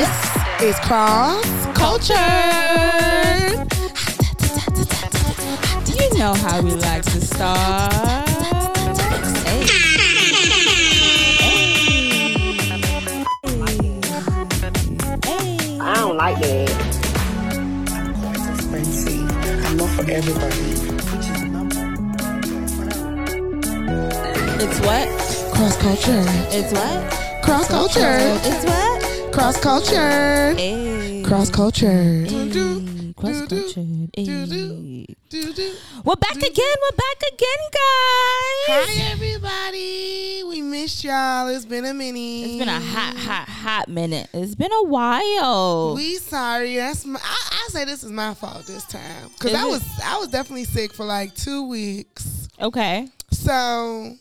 this is Cross Culture. you know how we like to start. Hey. Hey. I don't like that. I'm not for everybody. It's what? Cross Culture. It's what? Cross Culture. It's what? Cross Culture. Hey. Cross Culture. Hey. Cross culture. Hey. We're back again. We're back again, guys. Hi, everybody. We missed y'all. It's been a minute. It's been a hot, hot, hot minute. It's been a while. We sorry. That's my, I, I say this is my fault this time because Is I it? was I was definitely sick for like two weeks. okay. So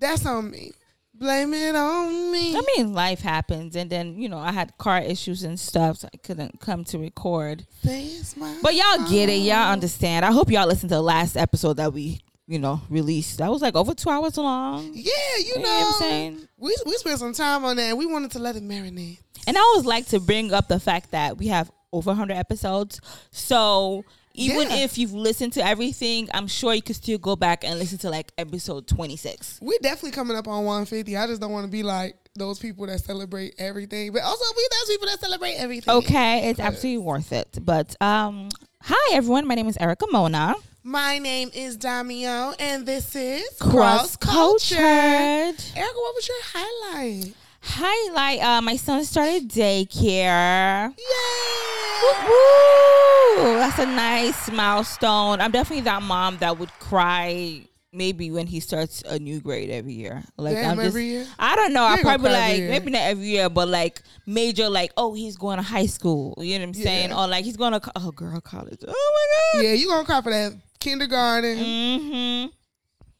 that's on me. Blame it on me. I mean, life happens, and then you know I had car issues and stuff, so I couldn't come to record. Say it's my But y'all get it, y'all understand. I hope y'all listened to the last episode that we, you know, released. That was like over two hours long. Yeah, you You know know, what I'm saying? we we spent some time on that. and We wanted to let it marinate. And I always like to bring up the fact that we have over 100 episodes. So even Yeah. if you've listened to everything, I'm sure you could still go back and listen to like episode 26. We're definitely coming up on 150. I just don't want to be like those people that celebrate everything, but also we those people that celebrate everything. Okay, it's absolutely worth it. But um, hi everyone, my name is Erica Mona. My name is Damio, and this is Cross cultured. Erica, what was your highlight? Highlight: uh, my son started daycare. Yay! Woo! That's a nice milestone. I'm definitely that mom that would cry maybe when he starts a new grade every year. Like Damn, I'm just, every year? I don't know. I probably like maybe not every year, but like major, like oh he's going to high school. You know what I'm saying? Yeah. Or like he's going to oh girl college. Oh my god. Yeah, you gonna cry for that kindergarten, Mm-hmm.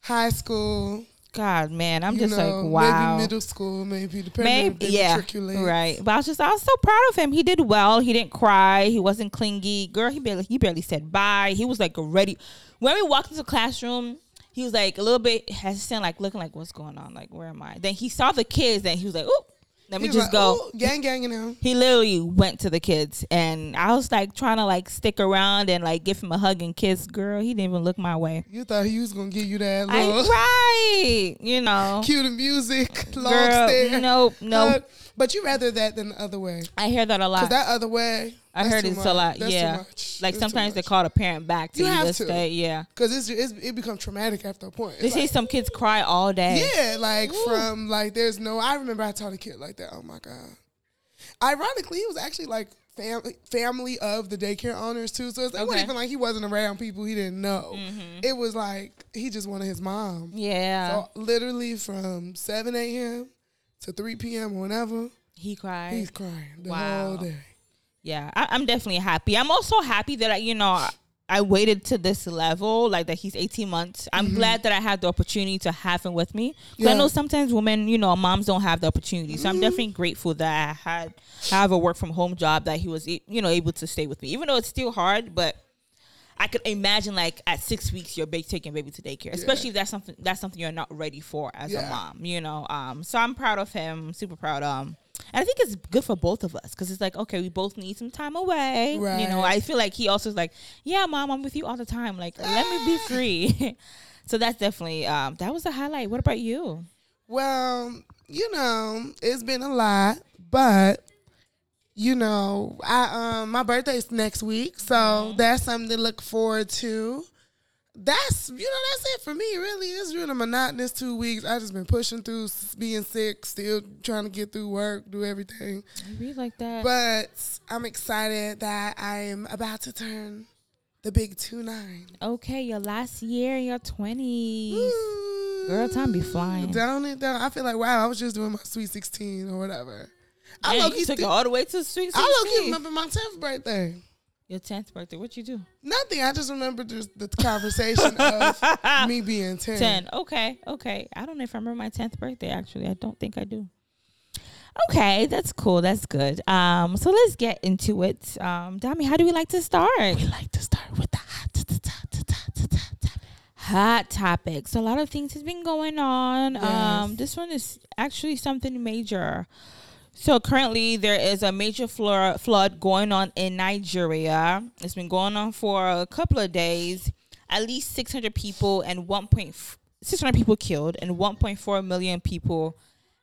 high school, God, man, I'm you just know, like wow. maybe middle school, maybe depending Maybe, yeah, matriculate. right. But I was just, I was so proud of him. He did well. He didn't cry. He wasn't clingy. Girl, he barely, he barely said bye. He was like ready. When we walked into the classroom, he was like a little bit hesitant, like looking like, what's going on? Like, where am I? Then he saw the kids, and he was like, oh, let me just like, go. "Ooh, gang, gang, you know. He literally went to the kids, and I was like trying to like stick around and like give him a hug and kiss. Girl, he didn't even look my way. You thought he was gonna give you that I, little right, you know, cue the music, long girl, stare. nope, nope. hug. But you rather that than the other way. I hear that a lot. Cause that other way, I heard it's much. a lot. That's yeah, like That's sometimes they call a parent back to You have to. Yeah, Cause it's, it's it becomes traumatic after a point. they It's say like- some kids cry all day. yeah, like from like there's no. I remember I taught a kid like that. Oh my god. Ironically, he was actually like family family of the daycare owners too. So it's, it Okay. wasn't even like he wasn't around people he didn't know. Mm-hmm. It was like he just wanted his mom. yeah. So literally from seven a.m. to three p.m. whenever, he cried. he's crying the Wow. whole day. yeah, I, I'm definitely happy. I'm also happy that I, you know. I waited to this level, like that he's 18 months. I'm glad that I had the opportunity to have him with me. I Mm-hmm. Yeah. Mm-hmm. know sometimes women, you know, moms don't have the opportunity. So I'm definitely grateful that I had have a work from home job that he was, you know, able to stay with me. Even though it's still hard, but I could imagine like at six weeks you're taking baby to daycare, especially if that's something that's something you're not ready for as a mom. You know, um, so I'm proud of him, super proud. Um, and I think it's good for both of us because it's like okay, we both need some time away. You know, I feel like he also is like, yeah, mom, I'm with you all the time. Like, let me be free. so that's definitely um, that was a highlight. What about you? Well, you know, it's been a lot, but you know, I um my birthday's next week, so Mm-hmm. that's something to look forward to. That's you know that's it for me. Really, it's really a monotonous two weeks. I just been pushing through, being sick, still trying to get through work, do everything. I really like that. But I'm excited that I am about to turn the big two nine. okay, your last year in your twenties. Girl, time be flying. Down it down. I feel like wow, I was just doing my sweet sixteen or whatever. I Yeah, low you key took it all the way to sweet I low key 16. remember my tenth birthday. Your tenth birthday. What you do? Nothing. I just remember just the conversation of me being ten. Ten. Okay. Okay. I don't know if I remember my tenth birthday. Actually, I don't think I do. Okay, that's cool. That's good. Um, so let's get into it. Um, Dami, how do we like to start? We like to start with the hot, Hot topics. A lot of things has been going on. Um, this one is actually something major. So currently there is a major flood going on in Nigeria. It's been going on for a couple of days. At least 600 people and 1. 600 people killed and 1.4 million people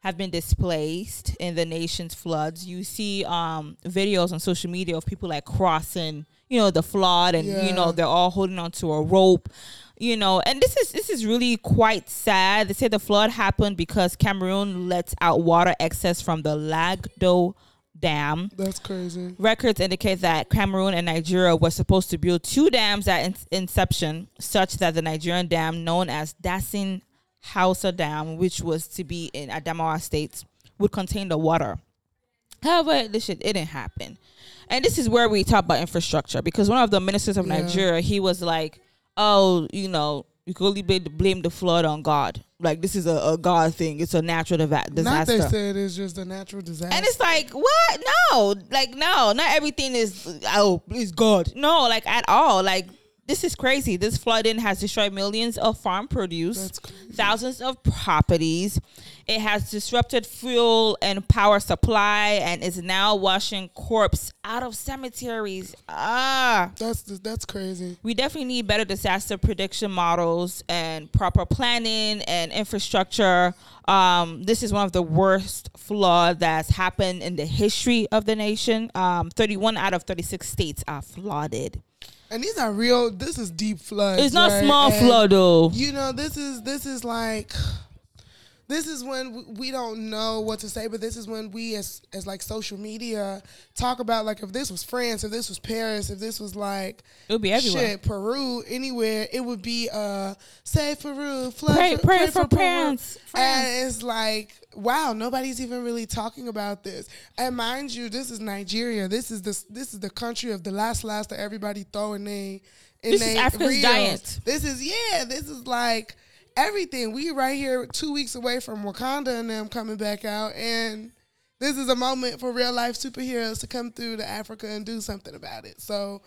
have been displaced in the nation's floods. You see um, videos on social media of people like crossing, you know, the flood, and you know they're all holding onto a rope, you know. And this is this is really quite sad. They say the flood happened because Cameroon lets out water excess from the Lagdo Dam. That's crazy. Records indicate that Cameroon and Nigeria were supposed to build two dams at in- inception, such that the Nigerian dam, known as Dasin Hausa Dam, which was to be in Adamawa State, would contain the water. However, this shit it didn't happen. And this is where we talk about infrastructure because one of the ministers of Yeah. Nigeria, he was like, "Oh, you know, you could only blame the flood on God. Like this is a, a God thing. It's a natural deva- Not they said it's just a natural disaster. And it's like, what? No, like no, not everything is oh, it's God. No, like at all. Like this is crazy. This flooding has destroyed millions of farm produce, thousands of properties. It has disrupted fuel and power supply, and is now washing corpse out of cemeteries. Ah. That's that's crazy. We definitely need better disaster prediction models and proper planning and infrastructure. Um, this is one of the worst flood that's happened in the history of the nation. Um, 31 out of 36 states are flooded. And these are real. This is deep floods. It's not right? small And, flood though. You know, this is this is like. This is when we don't know what to say, but this is when we, as as like social media, talk about like if this was France, if this was Paris, if this was like It would be everywhere. shit Peru, anywhere, it would be uh save Peru, flood Pray- for, pray for Peru. France, France. and it's like wow, nobody's even really talking about this. And mind you, this is Nigeria. This is the this is the country of the last last that everybody throwing they in This is Africa's reels. giant. This is yeah. This is like everything. We right here, two weeks away from Wakanda and them coming back out, and this is a moment for real life superheroes to come through to Africa and do something about it. So.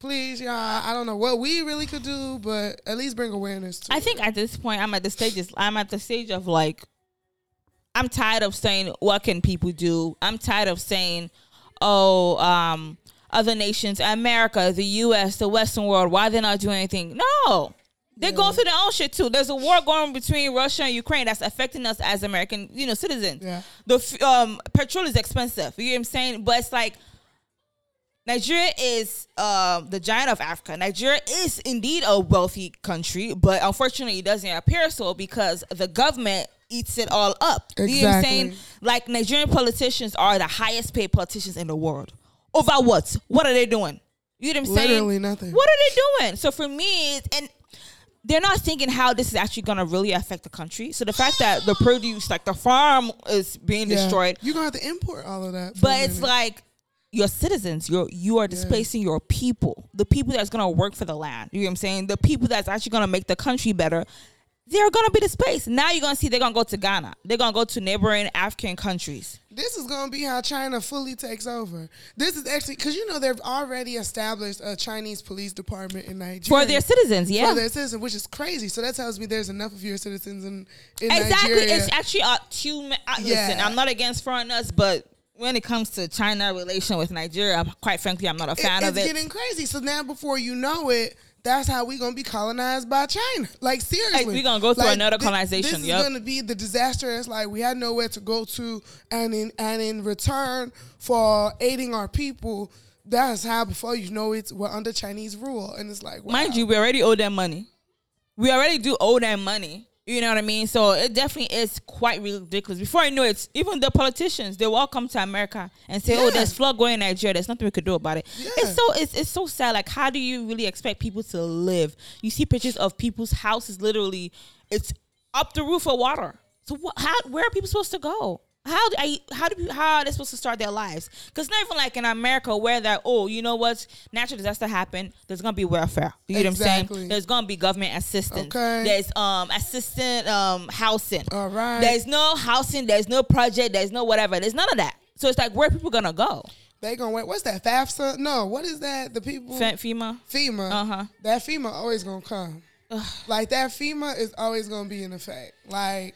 Please, y'all. I don't know what we really could do, but at least bring awareness to I it. think at this point, I'm at the stages. I'm at the stage of like, I'm tired of saying what can people do. I'm tired of saying, oh, um, other nations, America, the U.S., the Western world, why they're not doing anything? No, they're going through their own shit too. There's a war going on between Russia and Ukraine that's affecting us as American, you know, citizens. Yeah. The um, petrol is expensive. You know what I'm saying? But it's like Nigeria is um, the giant of Africa. Nigeria is indeed a wealthy country, but unfortunately, it doesn't appear so because the government eats it all up. You know what I'm saying? Like Nigerian politicians are the highest paid politicians in the world. Over what? What are they doing? You know what I'm saying? Literally nothing. What are they doing? So for me, and they're not thinking how this is actually going to really affect the country. So the fact that the produce, like the farm, is being Yeah. destroyed, You're gonna have to import all of that. but it's like your citizens, you're you are displacing your people, the people that's gonna work for the land. You know what I'm saying? The people that's actually gonna make the country better. They're gonna be displaced. Now you're gonna see they're gonna go to Ghana. They're gonna go to neighboring African countries. This is gonna be how China fully takes over. This is actually because you know they've already established a Chinese police department in Nigeria For their citizens, yeah. for their citizens, which is crazy. So that tells me there's enough of your citizens in, in exactly. Nigeria. It's actually a two. Uh, Listen, I'm not against foreigners, but when it comes to China relation with Nigeria, quite frankly, I'm not a fan it's of it. It's getting crazy. So now, before you know it, that's how we gonna be colonized by China. Like seriously, we gonna go through Like, another colonization, This yup. is gonna be the disaster. It's like we had nowhere to go to, and in and in return for aiding our people, that's how before you know it, we're under Chinese rule, and it's like, wow. Mind you, we already owe them money. We already do owe them money. You know what I mean? So it definitely is quite ridiculous. Before I know it, even the politicians they will all come to America and say, "Oh, there's flood going in Nigeria. There's nothing we could do about it." Yeah. It's so it's it's so sad. Like, how do you really expect people to live? You see pictures of people's houses. Literally, it's up the roof of water. So what? How? Where are people supposed to go? How do I how do how are they supposed to start their lives? Because not even like in America where that oh you know what natural disaster happen there's gonna be welfare you know what I'm saying there's gonna be government assistance Okay. there's um assistant um housing All right. there's no housing there's no project there's no whatever there's none of that so it's like where people gonna go They gonna wait. What's that? FAFSA? No. What is that? The people Fe- FEMA FEMA. Uh-huh. That FEMA always gonna come. like that FEMA is always gonna be in effect. Like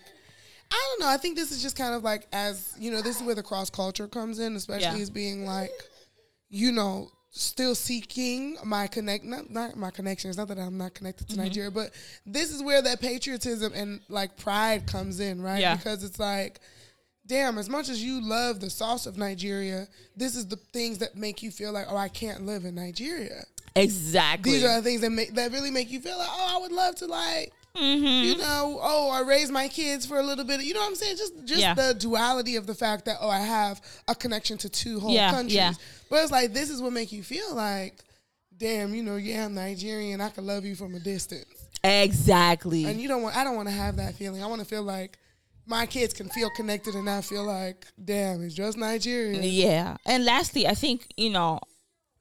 I don't know. I think this is just kind of like as you know, this is where the cross culture comes in, especially Yeah. as being like, you know, still seeking my connect not, not my connections. Not that I'm not connected Mm-hmm. to Nigeria, but this is where that patriotism and like pride comes in, right? Yeah. Because it's like damn, as much as you love the sauce of Nigeria, this is the things that make you feel like, oh, I can't live in Nigeria. exactly These are the things that make that really make you feel like, oh, I would love to like, Mm-hmm. you know, oh, I raised my kids for a little bit. You know what I'm saying? Just just Yeah. the duality of the fact that oh, I have a connection to two whole Yeah, countries. yeah. But it's like this is what make you feel like, damn, you know, yeah, I'm Nigerian. I can love you from a distance. exactly And you don't want I don't want to have that feeling. I want to feel like my kids can feel connected and not feel like, damn, it's just Nigeria. Yeah. And lastly, I think, you know,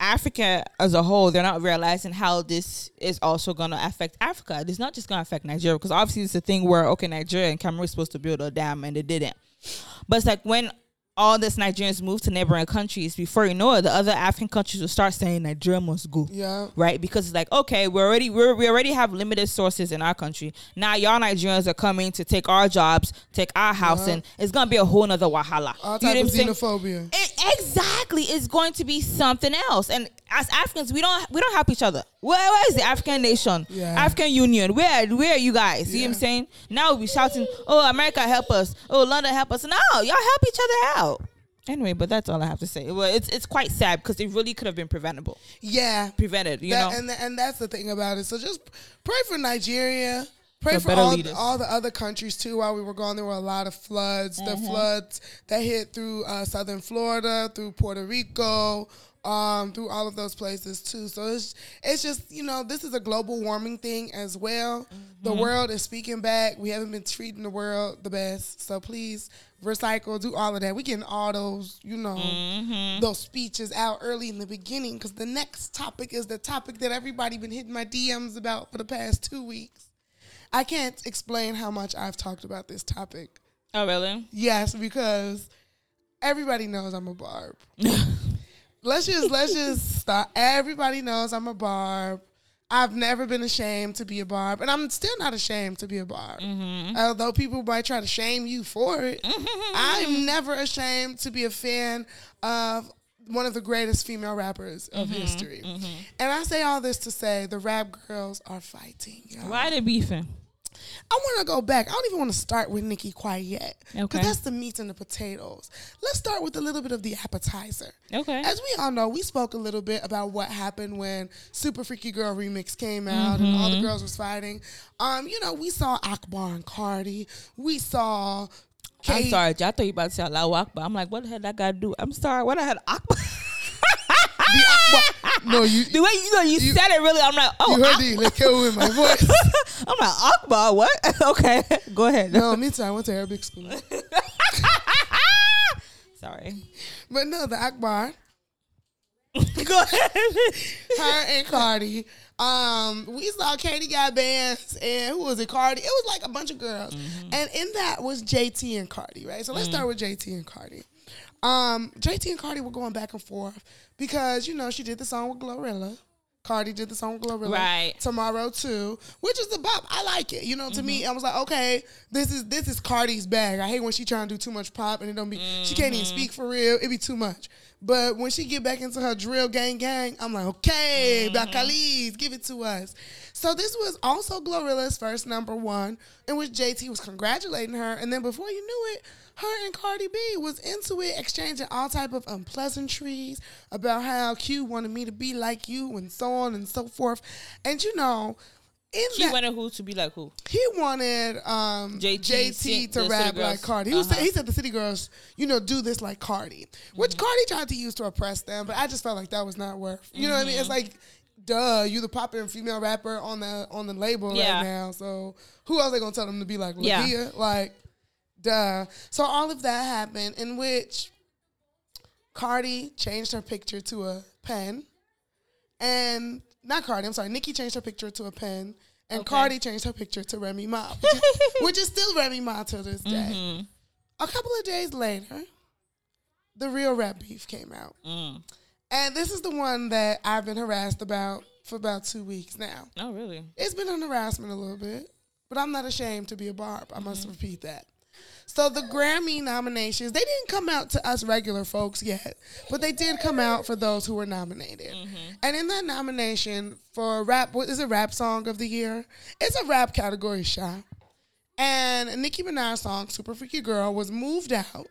Africa as a whole, they're not realizing how this is also going to affect Africa. It's not just going to affect Nigeria because obviously it's a thing where, okay, Nigeria and Cameroon supposed to build a dam and they didn't. But it's like when all these Nigerians move to neighboring countries, before you know it, the other African countries will start saying Nigeria must go Yeah. right? Because it's like, okay, we already we're, we already have limited sources in our country. Now y'all Nigerians are coming to take our jobs, take our housing. It's gonna be a whole nother wahala. All You type of xenophobia. It, exactly, it's going to be something else. And as Africans, we don't we don't help each other. Where, where is the African nation? Yeah. African Union. Where where are you guys? You know what I'm saying? Now we shouting, oh America help us, oh London help us. No, y'all help each other out. Anyway, but that's all I have to say. Well, it's it's quite sad because it really could have been preventable, Yeah. prevented. You That- know, and and that's the thing about it. So just pray for Nigeria. Pray For for all, leaders. all the other countries too. While we were gone, there were a lot of floods. Mm-hmm. The floods that hit through uh, southern Florida, through Puerto Rico, um, through all of those places too. So it's it's just you know this is a global warming thing as well. The Mm-hmm. world is speaking back. We haven't been treating the world the best. So please recycle, do all of that. We getting all those you know Mm-hmm. those speeches out early in the beginning because the next topic is the topic that everybody been hitting my DMs about for the past two weeks. I can't explain how much I've talked about this topic. oh really? Yes, because everybody knows I'm a barb. let's just let's just stop. Everybody knows I'm a barb. I've never been ashamed to be a barb, and I'm still not ashamed to be a barb. Mm-hmm. Although people might try to shame you for it, mm-hmm. I'm never ashamed to be a fan of one of the greatest female rappers of mm-hmm. history. And I say all this to say the rap girls are fighting. y'all. Why they beefing? I want to go back. I don't even want to start with Nicki quite yet. Because Okay. that's the meat and the potatoes. Let's start with a little bit of the appetizer. Okay. As we all know, we spoke a little bit about what happened when Super Freaky Girl remix came out and all the girls was fighting. Um, you know, we saw Akbar and Cardi. We saw I'm Kate. sorry, I thought you about to say Allahu Akbar. I'm like, what the hell I gotta do? I'm sorry, what I had Akbar. The uh, Akbar. No, you the way you know you, You- said it really, I'm like, oh, you heard Ak- the kill in my voice. I'm like Akbar. What? okay, go ahead. no, me too. I went to Arabic school. Sorry. But no, the Akbar. go ahead. her and Cardi. Um, we saw Katie got bands, and who was it? Cardi. It was like a bunch of girls, mm-hmm. and in that was JT and Cardi, right? So let's mm. start with JT and Cardi. Um, JT and Cardi were going back and forth because you know she did the song with Glorilla. Cardi did the song with Glorilla. Right. Tomorrow too, which is the bop. I like it. You know, to me, mm-hmm. I was like, okay, this is this is Cardi's bag. I hate when she trying to do too much pop and it don't be. She can't even mm-hmm. speak for real. It be too much. But when she get back into her drill gang gang, I'm like, okay, mm-hmm. Black Khalees, give it to us. So this was also Glorilla's first number one, in which JT was congratulating her, and then before you knew it, her and Cardi B was into it, exchanging all type of unpleasantries about how Q wanted me to be like you, and so on and so forth. And you know, in She that, wanted who to be like who? he wanted um, JT JT, to rap like Cardi. He, was, Uh-huh. he said the City Girls, you know, do this like Cardi, which Mm-hmm. Cardi tried to use to oppress them, but I just felt like that was not worth. You know what I mean? Mm-hmm. It's like, duh, you the popular female rapper on the on the label Yeah. right now. So who else they gonna tell them to be like? Yeah. Like, Duh. So all of that happened in which Cardi changed her picture to a pen. And not Cardi, I'm sorry, Nicki changed her picture to a pen. And Okay. Cardi changed her picture to Remy Ma, which is, still Remy Ma to this day. Mm-hmm. A couple of days later, the real rap beef came out. Mm. And this is the one that I've been harassed about for about two weeks now. Oh, really? It's been an harassment a little bit, but I'm not ashamed to be a barb. I must repeat that. So the Grammy nominations, they didn't come out to us regular folks yet, but they did come out for those who were nominated. Mm-hmm. And in that nomination for rap, what is a rap song of the year? It's a rap category shot. And Nicki Minaj's song "Super Freaky Girl" was moved out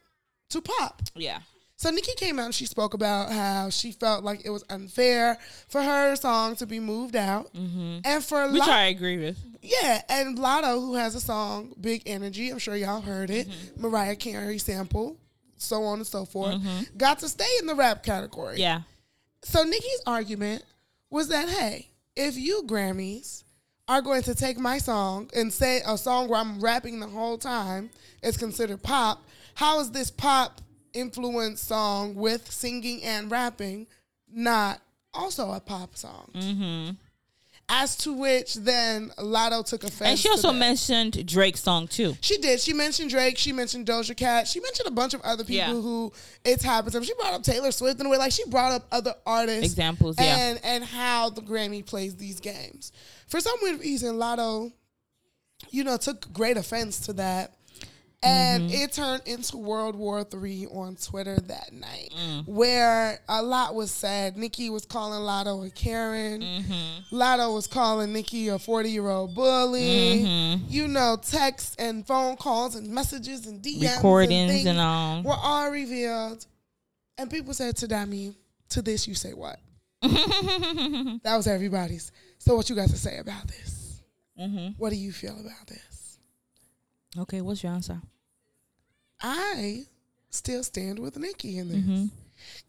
to pop. Yeah. So Nicki came out and she spoke about how she felt like it was unfair for her song to be moved out, mm-hmm. and for Which Lo- I agree with. yeah, and Latto, who has a song "Big Energy," I'm sure y'all heard it, mm-hmm. Mariah Carey sample, so on and so forth, mm-hmm. got to stay in the rap category. Yeah. So Nicki's argument was that hey, if you Grammys are going to take my song and say a song where I'm rapping the whole time is considered pop, how is this pop influenced song with singing and rapping not also a pop song? Mm-hmm. As to which then Latto took offense. And she also mentioned Drake's song too. She did. She mentioned Drake. She mentioned Doja Cat. She mentioned a bunch of other people Yeah. who it's happened to. She brought up Taylor Swift in a way. Like she brought up other artists Examples, yeah. and and how the Grammy plays these games. For some weird reason, Latto, you know, took great offense to that. And Mm-hmm. it turned into World War Three on Twitter that night, Mm. where a lot was said. Nicki was calling Latto a Karen. Mm-hmm. Latto was calling Nicki a 40 year old bully. Mm-hmm. You know, texts and phone calls and messages and DMs Recordings and, and all. were all revealed. And people said to Dami, to this you say what? that was everybody's. So what you got to say about this? Mm-hmm. What do you feel about this? Okay, what's your answer? I still stand with Nicki in this. Mm-hmm.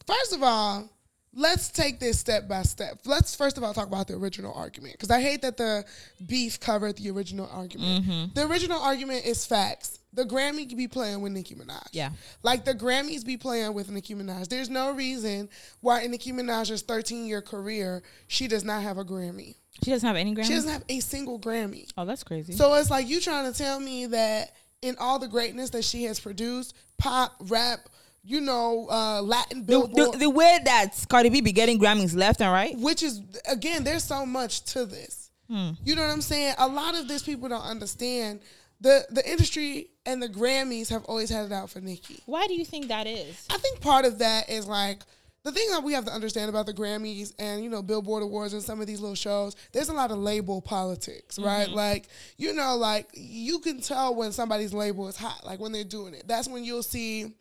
First of all, let's take this step by step. Let's first of all talk about the original argument because I hate that the beef covered the original argument. Mm-hmm. The original argument is facts. The Grammy be playing with Nicki Minaj. Yeah. Like the Grammys be playing with Nicki Minaj. There's no reason why in Nicki Minaj's 13 year career she does not have a Grammy. She doesn't have any Grammys. She doesn't have a single Grammy. oh, that's crazy. So it's like you trying to tell me that in all the greatness that she has produced, pop, rap, you know, uh, Latin the, Billboard, the, the way that Cardi B be getting Grammys left and right. which is again, there's so much to this. You know what I'm saying? A lot of this people don't understand. The the industry and the Grammys have always had it out for Nicki. Why do you think that is? I think part of that is like the thing that we have to understand about the Grammys and you know Billboard Awards and some of these little shows. There's a lot of label politics, right? Mm-hmm. Like you know, like you can tell when somebody's label is hot, like when they're doing it. That's when you'll see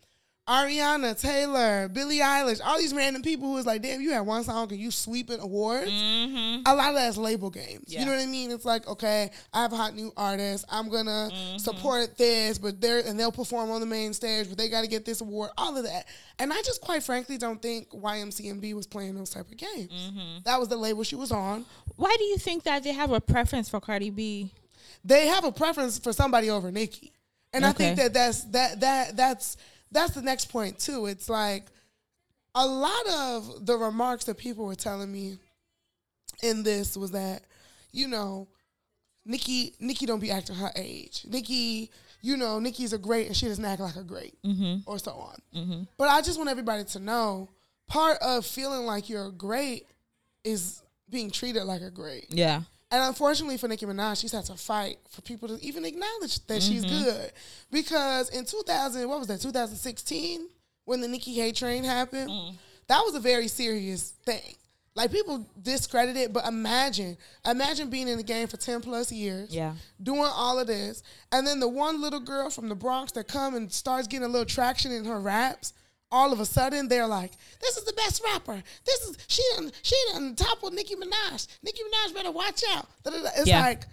Ariana, Taylor, Billie Eilish, all these random people who is like, damn, you had one song and you sweeping awards. Mm-hmm. A lot of that's label games. Yeah. You know what I mean? It's like, okay, I have a hot new artist. I'm gonna Mm-hmm. support this, but they're and they'll perform on the main stage, but they got to get this award. All of that, and I just quite frankly don't think YMCMB was playing those type of games. Mm-hmm. That was the label she was on. Why do you think that they have a preference for Cardi B? They have a preference for somebody over Nicki, and I think that that's that that that's that's the next point too. It's like a lot of the remarks that people were telling me in this was that, you know, Nicki Nicki don't be acting her age. Nicki, you know, Nicki's a great and she doesn't act like a great, mm-hmm. or so on. Mm-hmm. But I just want everybody to know part of feeling like you're great is being treated like a great. Yeah. And unfortunately for Nicki Minaj, she's had to fight for people to even acknowledge that she's mm-hmm. good. Because in 2000, what was that, 2016, when the Nicki hate train happened, mm. that was a very serious thing. Like people discredit it, but imagine, imagine being in the game for 10 plus years, Yeah. doing all of this, and then the one little girl from the Bronx that come and starts getting a little traction in her raps, all of a sudden they're like, "This is the best rapper. This is she done she done toppled Nicki Minaj. Nicki Minaj better watch out." It's Yeah. like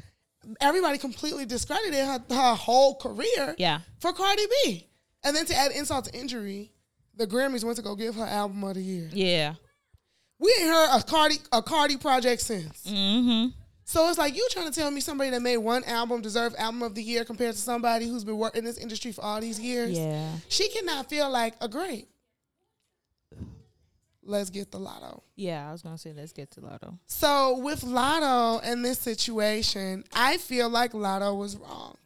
everybody completely discredited her, her whole career Yeah. for Cardi B, and then to add insult to injury, the Grammys went to go give her album of the year. Yeah. We ain't heard a Cardi a Cardi project since. Mm-hmm. So it's like you trying to tell me somebody that made one album deserve album of the year compared to somebody who's been working in this industry for all these years. Yeah. She cannot feel like a great. Let's get the Latto. Yeah, I was gonna say let's get the Latto. So with Latto and this situation, I feel like Latto was wrong.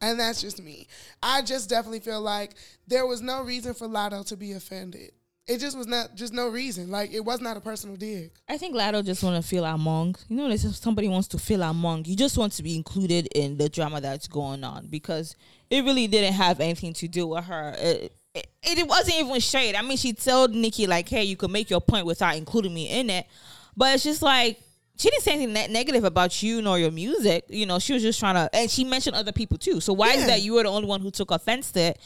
And that's just me. I just definitely feel like there was no reason for Latto to be offended. It just was not just no reason. Like it was not a personal dig. I think Latto just want to feel among. You know, if somebody wants to feel among, you just want to be included in the drama that's going on because it really didn't have anything to do with her. It, it, it wasn't even shade. I mean, she told Nicki like, "Hey, you could make your point without including me in it," but it's just like she didn't say anything ne- negative about you nor your music. You know, she was just trying to, and she mentioned other people too. So why Yeah. is that you were the only one who took offense to it?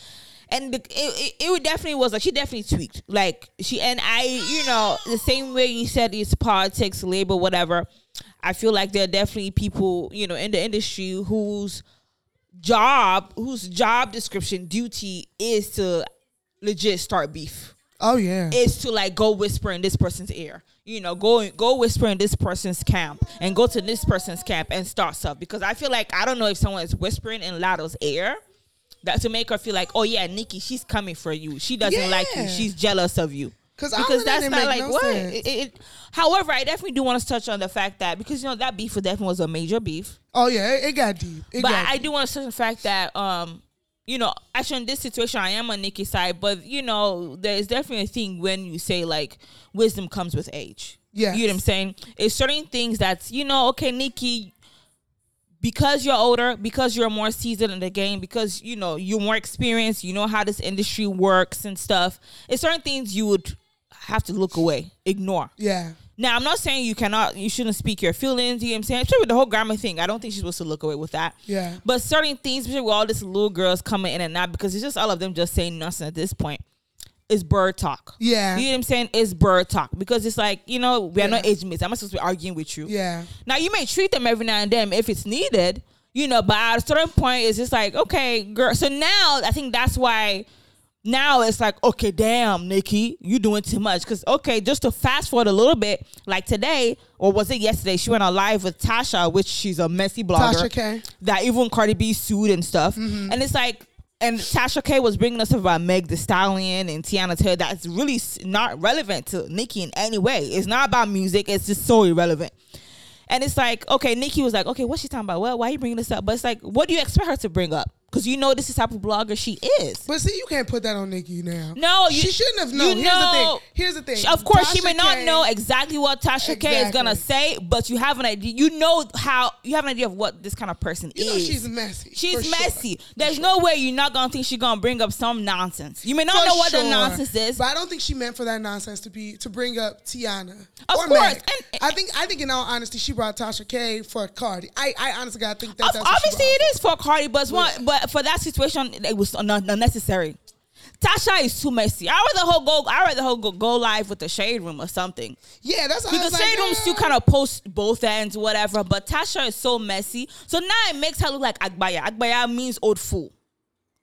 And the, it, it, it would definitely was like she definitely tweaked. Like she and I, you know, the same way you said it's politics, labor, whatever. I feel like there are definitely people, you know, in the industry whose job, whose job description duty is to legit start beef Oh yeah. is to like go whisper in this person's ear. You know, go go whisper in this person's camp and go to this person's camp and start stuff. Because I feel like I don't know if someone is whispering in Latto's ear that to make her feel like, oh yeah, Nicki, she's coming for you. She doesn't like you. She's jealous of you. 'Cause all of because that's didn't like no what. It, it, however, I definitely do want to touch on the fact that because you know that beef definitely was a major beef. oh yeah, it, it got deep. It But got I, I do want to touch on the fact that um, you know, actually in this situation I am on Nicki's side, but you know, there is definitely a thing when you say like wisdom comes with age. Yeah, You know what I'm saying? It's certain things that's, you know, okay, Nicki, because you're older, because you're more seasoned in the game, because you know you're more experienced, you know how this industry works and stuff. It's certain things you would have to look away, ignore. Yeah. Now, I'm not saying you cannot, you shouldn't speak your feelings. You know what I'm saying? Especially with the whole grammar thing. I don't think she's supposed to look away with that. Yeah. But certain things, especially with all these little girls coming in and out, because it's just all of them just saying nothing at this point, is bird talk. Yeah. You know what I'm saying? It's bird talk. Because it's like, you know, we are not age mates. I'm not supposed to be arguing with you. Yeah. Now, you may treat them every now and then if it's needed, you know, but at a certain point, it's just like, okay, girl. So now I think that's why now it's like, okay, damn, Nicki, you doing too much. Because, okay, just to fast forward a little bit, like today, or was it yesterday? She went on live with Tasha, which she's a messy blogger. Tasha K. That even Cardi B sued and stuff. Mm-hmm. And it's like, and Tasha K was bringing us about Meg Thee Stallion and Teyana Taylor that's really not relevant to Nicki in any way. It's not about music. It's just so irrelevant. And it's like, okay, Nicki was like, okay, what's she talking about? Well, why are you bringing this up? But it's like, what do you expect her to bring up? Because you know this is the type of blogger she is. But see, you can't put that on Nicki now. No, you, she shouldn't have known. You Here's the know, thing. Here's the thing. she- Of course, she Tasha may not know exactly what Tasha K is gonna say, but you have an idea. You know how you have an idea of what this kind of person You know is. she's messy. She's for sure. messy. There's no way you're not gonna think she's gonna bring up some nonsense. You may not For know what the nonsense is. But I don't think she meant for that nonsense to be to bring up Teyana. Of or course, and- I think I think in all honesty, she brought Tasha K for Cardi. I, I honestly gotta think that Ob- that's she obviously, it is for Cardi, but one, but for that situation, it was un- unnecessary. Tasha is too messy. I rather whole go. I rather whole go, go live with the shade room or something. Yeah, that's Because was like, shade room still kind of post both ends, whatever. But Tasha is so messy, so now it makes her look like Agbaya. Agbaya means old fool,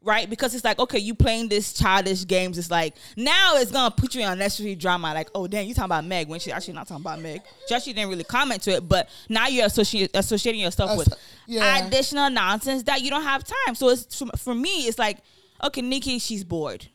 right? Because it's like, okay, you playing this childish games. It's like now it's gonna put you in unnecessary drama. Like, oh damn, you talking about Meg when she actually not talking about Meg. She actually didn't really comment to it, but now you're associating associating yourself with yeah. additional nonsense that you don't have time. So it's for me, it's like, okay, Nicki, she's bored.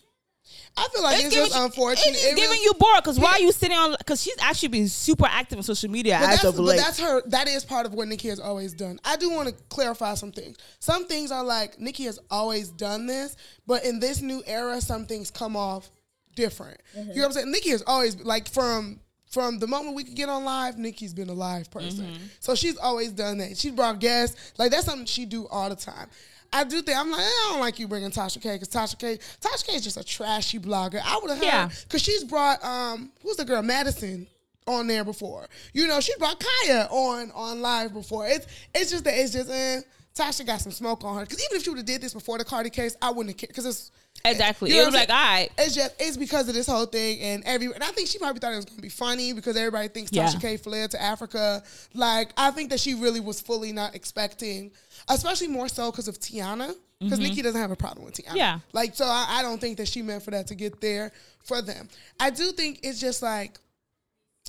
I feel like it's, giving just you- unfortunate. It's It giving was- you bored because why are you sitting on? Because she's actually been super active on social media But as that's, of but late. that's her. That is part of what Nicki has always done. I do want to clarify some things. Some things are like Nicki has always done this, but in this new era, some things come off different. Mm-hmm. You know what I'm saying? Nicki has always like from from the moment we could get on live, Nicki's been a live person. Mm-hmm. So she's always done that. She brought guests. Like that's something she do all the time. I do think I'm like eh, I don't like you bringing Tasha K because Tasha K Tasha K is just a trashy blogger. I would have heard Yeah. because she's brought um who's the girl Madison on there before. You know, she brought Kaya on on live before. It's it's just that it's just eh, Tasha got some smoke on her. Because even if she would have did this before the Cardi case, I wouldn't have cared. Because it's Exactly. you know It was like, all right. It's just it's because of this whole thing and every and I think she probably thought it was gonna be funny because everybody thinks Yeah. Tasha K fled to Africa. Like I think that she really was fully not expecting, especially more so because of Teyana. Because Nicki doesn't have a problem with Teyana. Mm-hmm. Yeah. Like so I, I don't think that she meant for that to get there for them. I do think it's just like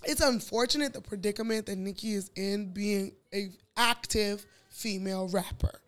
it's unfortunate the predicament that Nicki is in being a active female rapper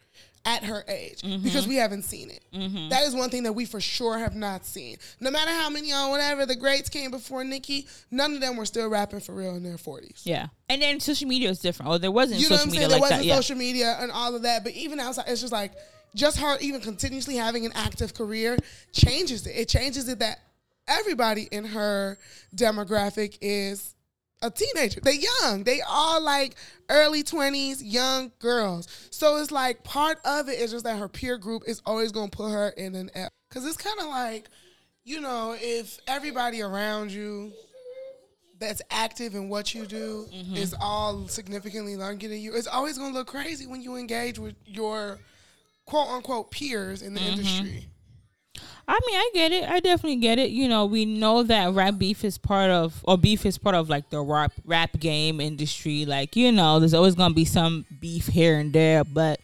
at her age mm-hmm. because we haven't seen it. Mm-hmm. That is one thing that we for sure have not seen. No matter how many on whatever the greats came before Nicki, none of them were still rapping for real in their forties. Yeah. And then social media is different. Oh, there wasn't You know what social I'm media saying? There like wasn't that. Yeah. social media and all of that, but even outside, it's just like just her even continuously having an active career changes it. It changes it that everybody in her demographic is a teenager. They young. They all like early twenties, young girls. So it's like part of it is just that her peer group is always gonna put her in an F. Cause it's kind of like, you know, if everybody around you that's active in what you do mm-hmm. is all significantly younger than you, it's always gonna look crazy when you engage with your quote unquote peers in the mm-hmm. industry. I mean, I get it. I definitely get it. You know, we know that rap beef is part of, or beef is part of like the rap rap game industry. Like, you know, there's always gonna be some beef here and there, but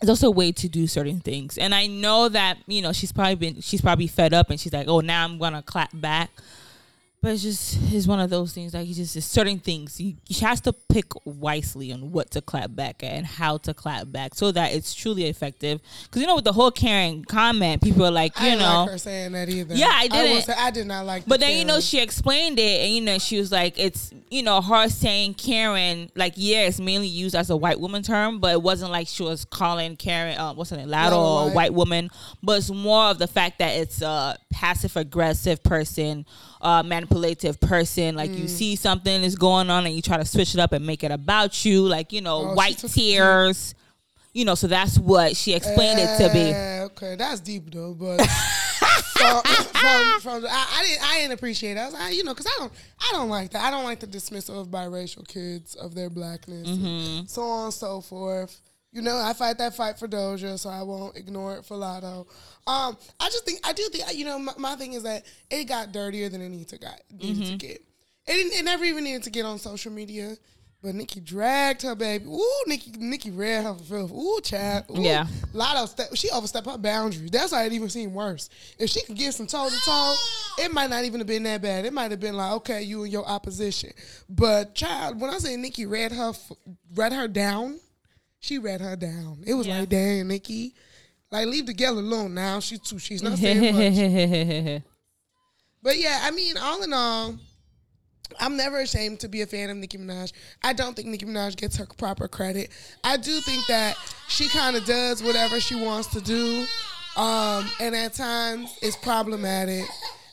there's also a way to do certain things. And I know that you know she's probably been, she's probably fed up, and she's like, oh, now I'm gonna clap back. But it's just it's one of those things. Like you just it's certain things. You, she has to pick wisely on what to clap back at and how to clap back so that it's truly effective. Because you know, with the whole Karen comment, people are like, you didn't know, like her saying that either. Yeah, I didn't. say I did not like. but the then you know she explained it, and you know she was like, it's you know her saying Karen, like yeah, it's mainly used as a white woman term, but it wasn't like she was calling Karen, uh, what's her name, Latto or White. white woman, but it's more of the fact that it's a passive aggressive person, uh, manipulative person. Like Mm. you see something is going on, and you try to switch it up and make it about you, like you know Oh, white tears. You know, so that's what she explained it to be. Eh, Okay, that's deep though, but from, from, from I, I didn't I didn't appreciate it. I was like, you know, because I don't I don't like that. I don't like the dismissal of biracial kids of their blackness, Mm-hmm. so on and so forth. You know, I fight that fight for Doja, so I won't ignore it for Latto. Um, I just think I do think you know my, my thing is that it got dirtier than it needed to got needed Mm-hmm. to get. It didn't. It never even needed to get on social media. But Nicki dragged her baby. Ooh, Nicki, Nicki read her for filth. Ooh, child. Ooh, Yeah. Latto step. She overstepped her boundaries. That's why it even seemed worse. If she could get some toe to toe, it might not even have been that bad. It might have been like, okay, you and your opposition. But child, when I say Nicki read her, f- read her down, she read her down. It was Yeah. like, dang, Nicki, like leave the girl alone now. She's too. She's not saying much. But yeah, I mean, all in all, I'm never ashamed to be a fan of Nicki Minaj. I don't think Nicki Minaj gets her proper credit. I do think that she kind of does whatever she wants to do, um, and at times it's problematic.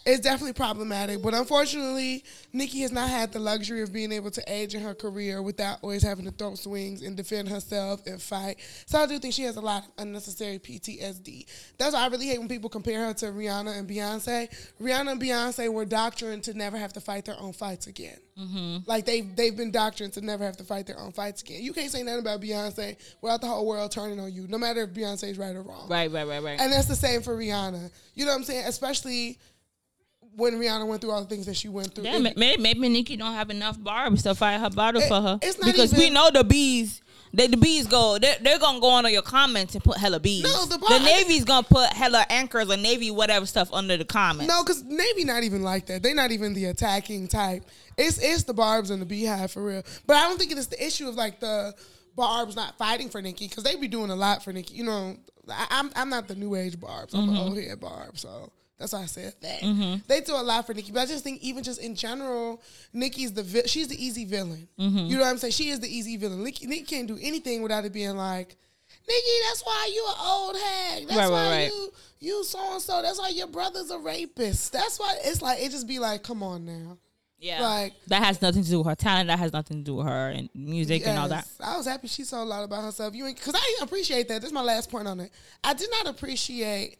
It's definitely problematic, but unfortunately, Nicki has not had the luxury of being able to age in her career without always having to throw swings and defend herself and fight. So I do think she has a lot of unnecessary PTSD. That's why I really hate when people compare her to Rihanna and Beyonce. Rihanna and Beyonce were doctrined to never have to fight their own fights again. Mm-hmm. Like they've they've been doctrined to never have to fight their own fights again. You can't say nothing about Beyonce without the whole world turning on you, no matter if Beyonce's right or wrong. right, right, right, right. And that's the same for Rihanna. You know what I'm saying? Especially when Rihanna went through all the things that she went through. Yeah, It- maybe, maybe Nicki don't have enough barbs to fight her battle It- for her. it's not because we know the bees. They, the bees go. They're, they're gonna go under your comments and put hella bees. No, the the, bar- Navy's gonna put hella anchors or Navy whatever stuff under the comments. No, because Navy not even like that. They're not even the attacking type. It's it's the Barb's and the Beehive for real. But I don't think it's the issue of like the Barb's not fighting for Nicki because they be doing a lot for Nicki. You know, I, I'm I'm not the new age Barb's. I'm the mm-hmm. old head Barb. So that's why I said that. Mm-hmm. They do a lot for Nicki, but I just think even just in general, Nicki's the vi- she's the easy villain. Mm-hmm. You know what I'm saying? She is the easy villain. Nicki, Nicki can't do anything without it being like. Nicki, that's why you an old hag. That's Right, right, why right. you you so and so. That's why your brother's a rapist. That's why it's like it just be like, come on now. yeah, like- that has nothing to do with her talent. That has nothing to do with her and music and all that. I was happy she saw a lot about herself. You because I didn't appreciate that. This is my last point on it. I did not appreciate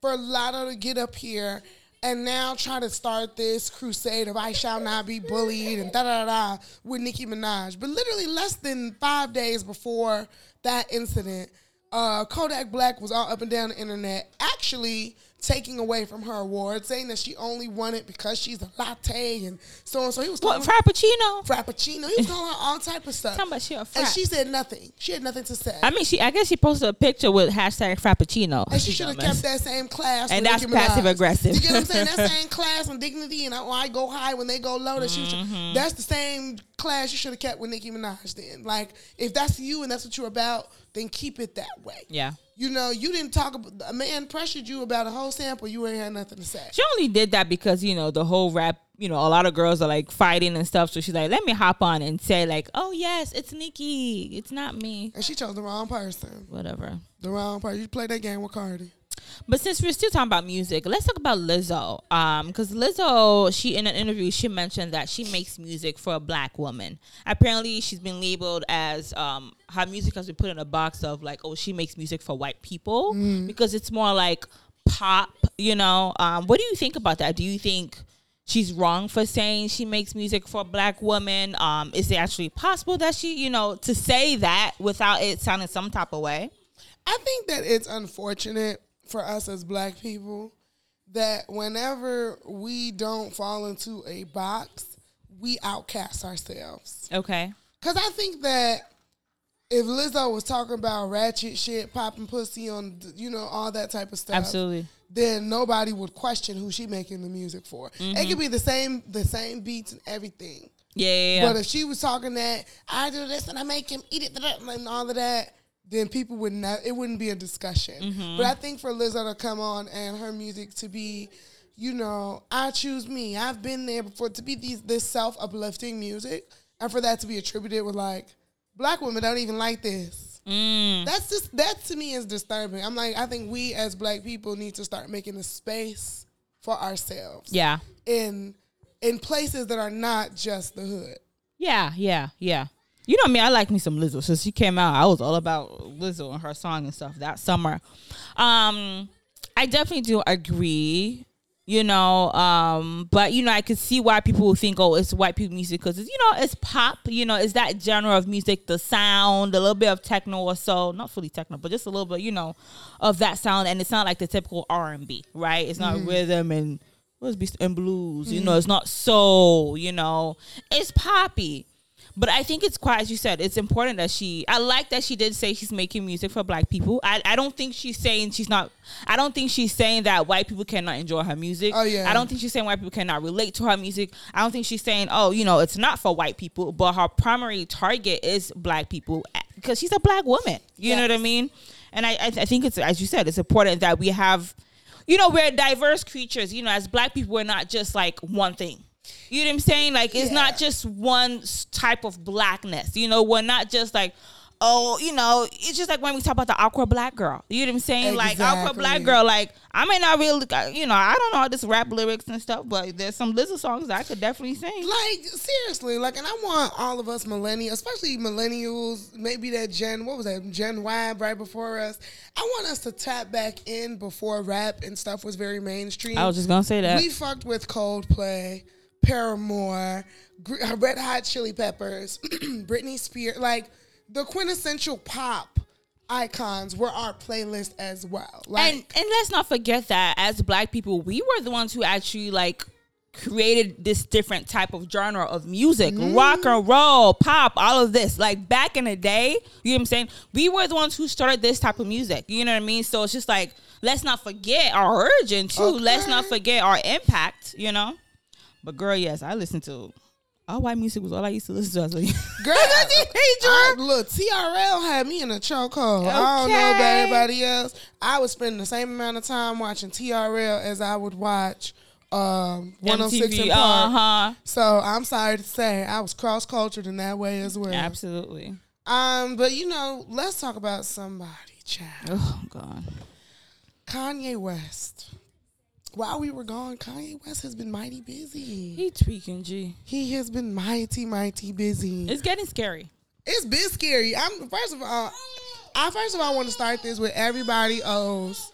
for Latto to get up here and now try to start this crusade of I shall not be bullied and da da da with Nicki Minaj. But literally less than five days before that incident, uh, Kodak Black was all up and down the internet, actually taking away from her award, saying that she only won it because she's a latte and so on. So he was What frappuccino? frappuccino. He was calling her all type of stuff. Talking about she a and she said nothing. She had nothing to say. I mean, she. I guess she posted a picture with hashtag frappuccino. and she should have kept that same class. And that's passive aggressive. You get what I'm saying? That same class and dignity, and I, I go high when they go low. That she Mm-hmm. that's the same class you should have kept with Nicki Minaj. Then, like, if that's you and that's what you're about, then keep it that way. Yeah. You know, you didn't talk about a man pressured you about a whole sample. You ain't had nothing to say. She only did that because you know the whole rap. You know, a lot of girls are like fighting and stuff. So she's like, let me hop on and say like, oh yes, it's Nicki. It's not me. And she chose the wrong person. Whatever. The wrong person. You play that game with Cardi. But since we're still talking about music, let's talk about Lizzo. Um, because Lizzo, she in an interview, she mentioned that she makes music for a black woman. Apparently, she's been labeled as um her music has been put in a box of like, oh, she makes music for white people because it's more like pop. You know, um, what do you think about that? Do you think? She's wrong for saying she makes music for a black woman. Um, is it actually possible that she, you know, to say that without it sounding some type of way? I think that it's unfortunate for us as black people that whenever we don't fall into a box, we outcast ourselves. Okay. Cause I think that if Lizzo was talking about ratchet shit, popping pussy on, you know, all that type of stuff, Absolutely. then nobody would question who she making the music for. It mm-hmm. could be the same, the same beats and everything. Yeah, yeah, yeah. But if she was talking that I do this and I make him eat it and all of that, then people would not. It wouldn't be a discussion. Mm-hmm. But I think for Lizzo to come on and her music to be, you know, I choose me. I've been there before. To be these this self uplifting music, and for that to be attributed with like black women don't even like this. Mm. That's just that to me is disturbing. I'm like, I think we as black people need to start making a space for ourselves Yeah. in in places that are not just the hood. Yeah, yeah, yeah. You know me, I like me some Lizzo. Since she came out, I was all about Lizzo and her song and stuff that summer. Um, I definitely do agree. You know, um, but you know, I could see why people would think, oh, it's white people music because you know it's pop. You know, it's that genre of music, the sound, a little bit of techno or so, not fully techno, but just a little bit, you know, of that sound. And it's not like the typical R and B, right? It's not rhythm and what's and blues. You know, it's not soul. You know, it's poppy. But I think it's quite as you said, it's important that she I like that she did say she's making music for black people. I, I don't think she's saying she's not I don't think she's saying that white people cannot enjoy her music. Oh, yeah. I don't think she's saying white people cannot relate to her music. I don't think she's saying, oh, you know, it's not for white people, but her primary target is black people eh, because she's a black woman. You know what I mean? And I, I, I think it's as you said, it's important that we have you know, we're diverse creatures. You know, as black people, we're not just like one thing. You know what I'm saying? Like, it's Yeah. not just one type of blackness. You know, we're not just like, oh, you know, it's just like when we talk about the awkward black girl. You know what I'm saying? Like, awkward black girl. Like, I may not really, you know, I don't know all this rap lyrics and stuff, but there's some Lizzo songs that I could definitely sing. Like seriously, like, and I want all of us millennials, especially millennials, maybe that Gen, what was that, Gen Y, right before us. I want us to tap back in before rap and stuff was very mainstream. I was just gonna say that. we fucked with Coldplay, Paramore, Gr- uh, Red Hot Chili Peppers, Britney Spears, like the quintessential pop icons were our playlist as well. Like, and and let's not forget that as black people, we were the ones who actually like created this different type of genre of music, rock and roll, pop, all of this. Like back in the day, you know what I'm saying? We were the ones who started this type of music. You know what I mean? So it's just like let's not forget our origin too. Let's not forget our impact, you know? But girl, yes, I listened to all white music was all I used to listen to as a Girl, I, look, TRL had me in a chokehold. I don't know about Okay. everybody else. I would spend the same amount of time watching TRL as I would watch um, 106 MTV, in Park. uh-huh. So I'm sorry to say, I was cross cultured in that way as well. Absolutely. Um, but you know, let's talk about somebody, child. Oh god. Kanye West. While we were gone, Kanye West has been mighty busy. He tweaking, G. He has been mighty, mighty busy. It's getting scary. It's been scary. I'm first of all, I first of all want to start this with everybody owes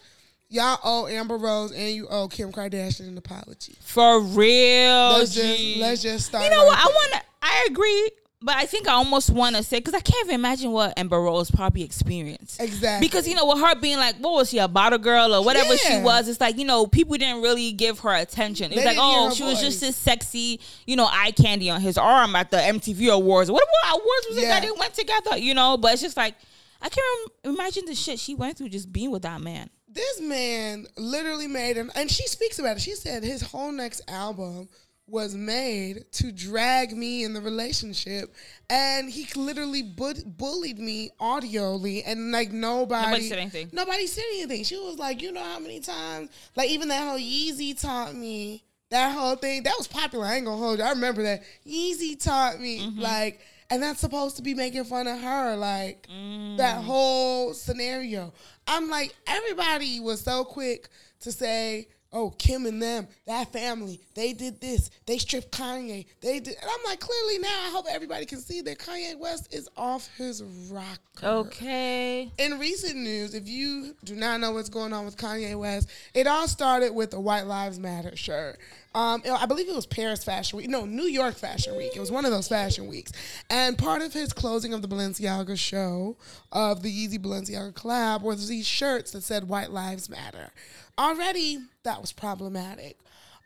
y'all owe Amber Rose and you owe Kim Kardashian an apology. For real. Let's G. just let's just start. You know what? right I want to. I agree. But I think I almost want to say because I can't even imagine what Amber Rose probably experienced. Exactly. Because you know, with her being like, what was she a bottle girl or whatever she was? It's like you know, people didn't really give her attention. It's like, oh, she was just this sexy, you know, eye candy on his arm at the MTV Awards. What what awards was it that they went together? You know, but it's just like I can't imagine the shit she went through just being with that man. this man literally made an and she speaks about it. She said his whole next album was made to drag me in the relationship. And he literally bu- bullied me audioly and like nobody Nobody said anything. nobody said anything. She was like you know how many times like even that whole yeezy taught me that whole thing. That was popular. I ain't gonna hold you. I remember that. Yeezy taught me Mm-hmm. like and that's supposed to be making fun of her like Mm. that whole scenario. I'm like everybody was so quick to say oh kim and them that family they did this they stripped kanye they did and i'm like clearly now i hope everybody can see that kanye west is off his rocker Okay. in recent news, if you do not know what's going on with Kanye West, it all started with the White Lives Matter shirt. Um, I believe it was Paris Fashion Week, no, New York Fashion Week. It was one of those fashion weeks, and part of his closing of the Balenciaga show of the Yeezy Balenciaga collab was these shirts that said White Lives Matter. Already, that was problematic.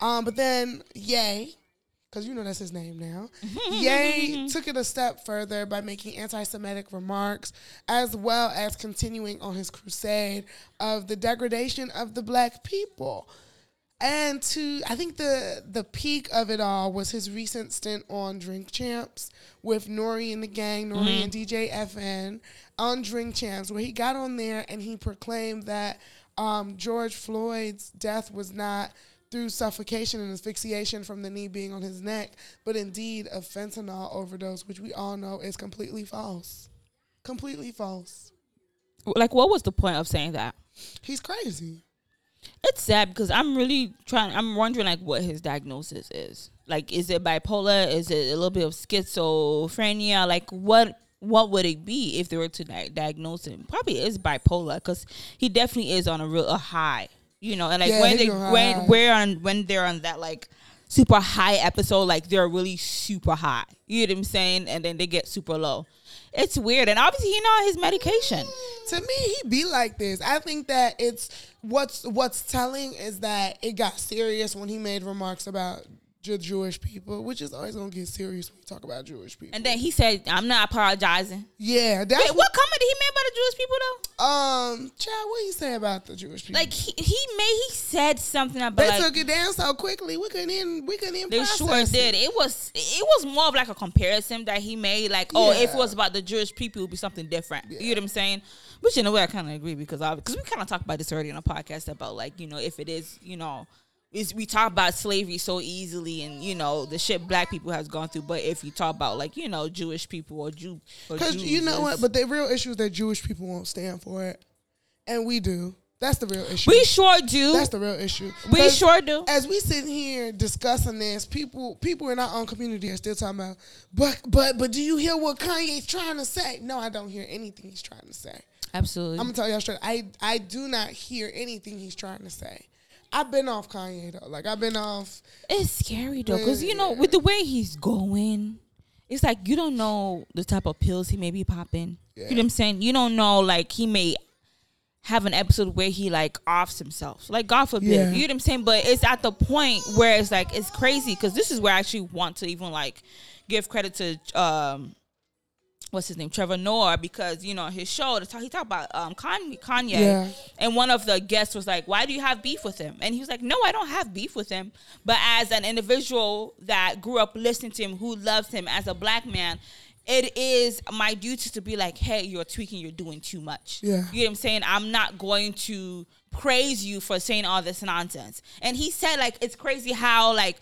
Um, but then, Ye, because you know that's his name now. Ye took it a step further by making anti Semitic remarks, as well as continuing on his crusade of the degradation of the black people. And to, I think the the peak of it all was his recent stint on Drink Champs with Nori and the gang, Nori and DJ EFN on Drink Champs, where he got on there and he proclaimed that um, George Floyd's death was not through suffocation and asphyxiation from the knee being on his neck, but indeed a fentanyl overdose, which we all know is completely false. Completely false. Like, what was the point of saying that? He's crazy. It's sad because I'm really trying. I'm wondering like what his diagnosis is. Like, is it bipolar? Is it a little bit of schizophrenia? Like, what what would it be if they were to di- diagnose him? Probably is bipolar because he definitely is on a real a high. You know, and like Yeah, when they when high. we're on when they're on that like super high episode, like they're really super high. You know what I'm saying? And then they get super low. It's weird, and obviously he not on his medication. To me, he be like this. I think that it's what's what's telling is that it got serious when he made remarks about Jewish people, which is always gonna get serious when you talk about Jewish people. And then he said, "I'm not apologizing." yeah, that's Wait, what comment did he make about the Jewish people though? Um, Chad, what you say about the Jewish people? Like he, he made he said something about they like took it down so quickly. We couldn't even we couldn't even. they sure it. did. It was it was more of like a comparison that he made. Like, oh, if it was about the Jewish people, it would be something different. You know what I'm saying? Which in a way I kind of agree because because we kind of talked about this already on a podcast about like you know if it is you know. Is we talk about slavery so easily and you know the shit black people has gone through, but if you talk about like you know Jewish people or Jew, Because you know what? But the real issue is that Jewish people won't stand for it, and we do. That's the real issue. we sure do. That's the real issue. we sure do. As we sit here discussing this, people people in our own community are still talking about. But but but do you hear what Kanye's trying to say? No, I don't hear anything he's trying to say. Absolutely. I'm gonna tell y'all straight. I I do not hear anything he's trying to say. I've been off Kanye though. Like I've been off. It's scary though, because you know, with the way he's going, it's like you don't know the type of pills he may be popping. You know what I'm saying? You don't know, like he may have an episode where he like offs himself. Like God forbid. Yeah. You know what I'm saying? But it's at the point where it's like it's crazy because this is where I actually want to even like give credit to um what's his name, Trevor Noah, because you know his show. He talked about um Kanye, Kanye, Yeah. and one of the guests was like, "Why do you have beef with him?" And he was like, "No, I don't have beef with him, but as an individual that grew up listening to him, who loves him as a black man." It is my duty to be like, hey, you're tweaking, you're doing too much. Yeah. You know what I'm saying? I'm not going to praise you for saying all this nonsense. And he said, like, it's crazy how, like,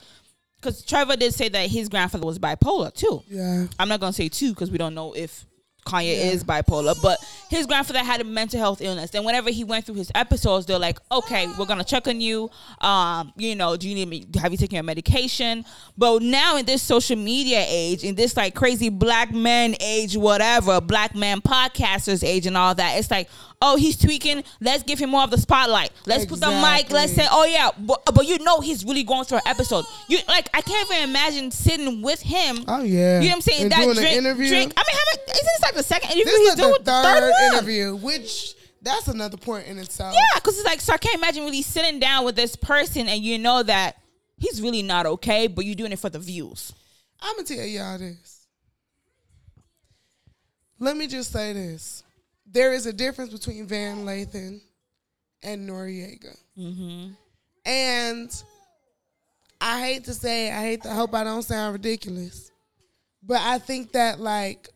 because Trevor did say that his grandfather was bipolar too. Yeah. I'm not gonna say two because we don't know if Kanye Yeah. is bipolar, but his grandfather had a mental health illness. And whenever he went through his episodes, they're like, "Okay, we're gonna check on you. Um, you know, do you need me? Have you taken your medication?" But now in this social media age, in this like crazy black man age, whatever, black man podcasters age, and all that, it's like, oh, he's tweaking. Let's give him more of the spotlight. Let's put the mic. Let's say, oh yeah, but, but you know he's really going through an episode. You like, I can't even imagine sitting with him. Oh yeah. You know what I'm saying? And that doing drink, an interview. drink. I mean, how many, isn't this like the second interview This is doing? the third, one. interview, which that's another point in itself. Yeah, because it's like, so I can't imagine really sitting down with this person and you know that he's really not okay, but you're doing it for the views. I'm gonna tell y'all this. Let me just say this: there is a difference between Van Lathan and Noreaga, Mm-hmm. and I hate to say, it, I hate to I hope I don't sound ridiculous, but I think that like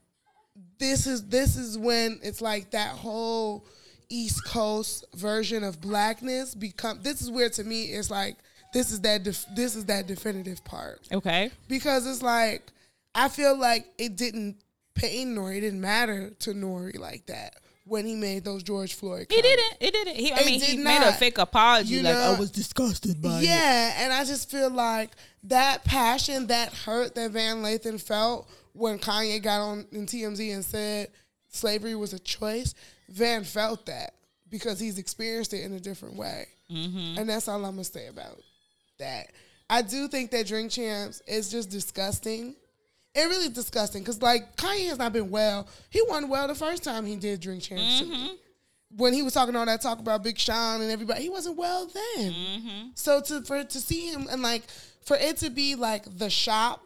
this is this is when it's like that whole East Coast version of blackness become. This is where to me it's like this is that def, this is that definitive part Okay. because it's like I feel like it didn't pain Nori, it didn't matter to Nori like that when he made those George Floyd. He comments. didn't. It didn't. He, I It mean, he did made a fake apology. You like, know- I was disgusted by it. Yeah, and I just feel like that passion, that hurt that Van Lathan felt when Kanye got on in TMZ and said slavery was a choice. Van felt that because he's experienced it in a different way, Mm-hmm. and that's all I'm gonna say about that. I do think that Drink Champs is just disgusting. It really is disgusting because like Kanye has not been well. He won well the first time he did Drink Champs. to me. When he was talking all that talk about Big Sean and everybody, he wasn't well then. Mm-hmm. So to for to see him and like for it to be like the shop,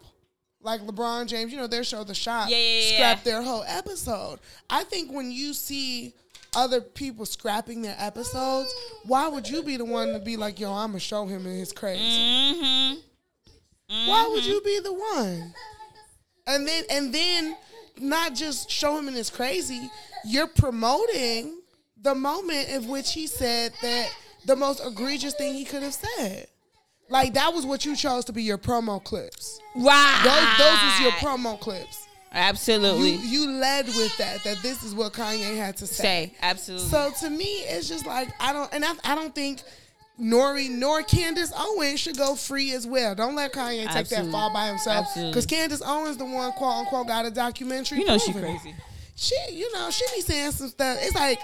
like LeBron James, you know, their show The Shop, Yeah, yeah, yeah. scrapped their whole episode. I think when you see other people scrapping their episodes, why would you be the one to be like, yo, I'm gonna show him and his crazy? Mm-hmm. Why would you be the one? And then and then not just show him in his crazy, you're promoting the moment in which he said that the most egregious thing he could have said. Like that was what you chose to be your promo clips. Wow. Those those was your promo clips. Absolutely. You you led with that that this is what Kanye had to say. Say absolutely. So to me, it's just like I don't, and I, I don't think Nori nor Candace Owens should go free as well. Don't let Kanye take Absolutely. that fall by himself because Candace Owens the one quote unquote got a documentary. you know she it. crazy. She, you know, she be saying some stuff. It's like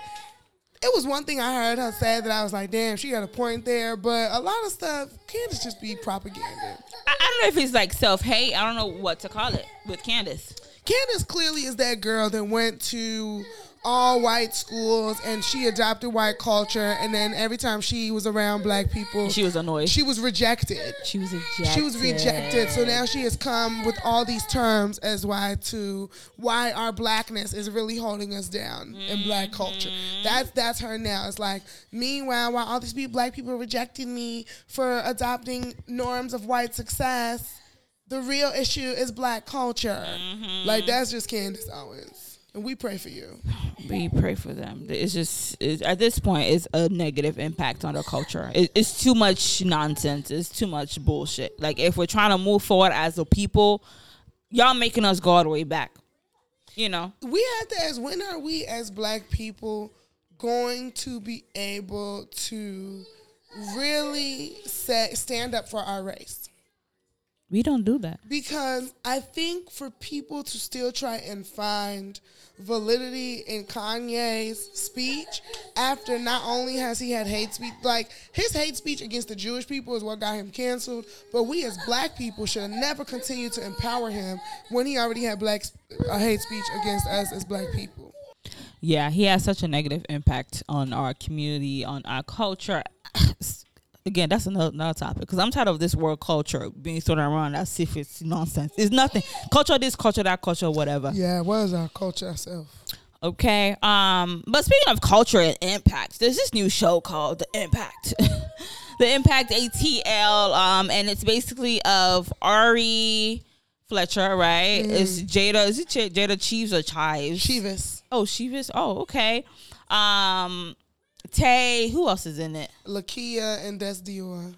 it was one thing I heard her say that I was like, damn, she got a point there. But a lot of stuff, Candace just be propaganda. I, I don't know if it's like self hate. I don't know what to call it with Candace. Candace clearly is that girl that went to all white schools and she adopted white culture and then every time she was around black people She was annoyed. she was rejected. She was ejected. She was rejected. So now she has come with all these terms as why to why our blackness is really holding us down in black culture. Mm-hmm. That's that's her now. It's like meanwhile while all these people black people rejected me for adopting norms of white success, the real issue is black culture. Mm-hmm. Like that's just Candace Owens. And we pray for you. we pray for them. It's just it's, at this point, it's a negative impact on the culture. It, it's too much nonsense. It's too much bullshit. Like if we're trying to move forward as a people, y'all making us go all the way back. You know, we have to ask when are we as black people going to be able to really set, stand up for our race we don't do that. because i think for people to still try and find validity in kanye's speech after not only has he had hate speech like his hate speech against the jewish people is what got him canceled but we as black people should never continue to empower him when he already had black uh, hate speech against us as black people Yeah, he has such a negative impact on our community, on our culture. Again, that's another, another topic because I'm tired of this world culture being thrown around as if it's nonsense. It's nothing. Culture this, culture that, culture whatever. Yeah, it was our culture ourselves. Okay. Um, but speaking of culture and impact, there's this new show called The Impact. the Impact ATL. Um, and it's basically of Ari Fletcher, right? It's Jayda. Is it Jayda Chiefs or Chives? Chivas, Oh, Chivas. Oh, okay. Um, Tay. Who else is in it? Lakeyah, and Dess Dior.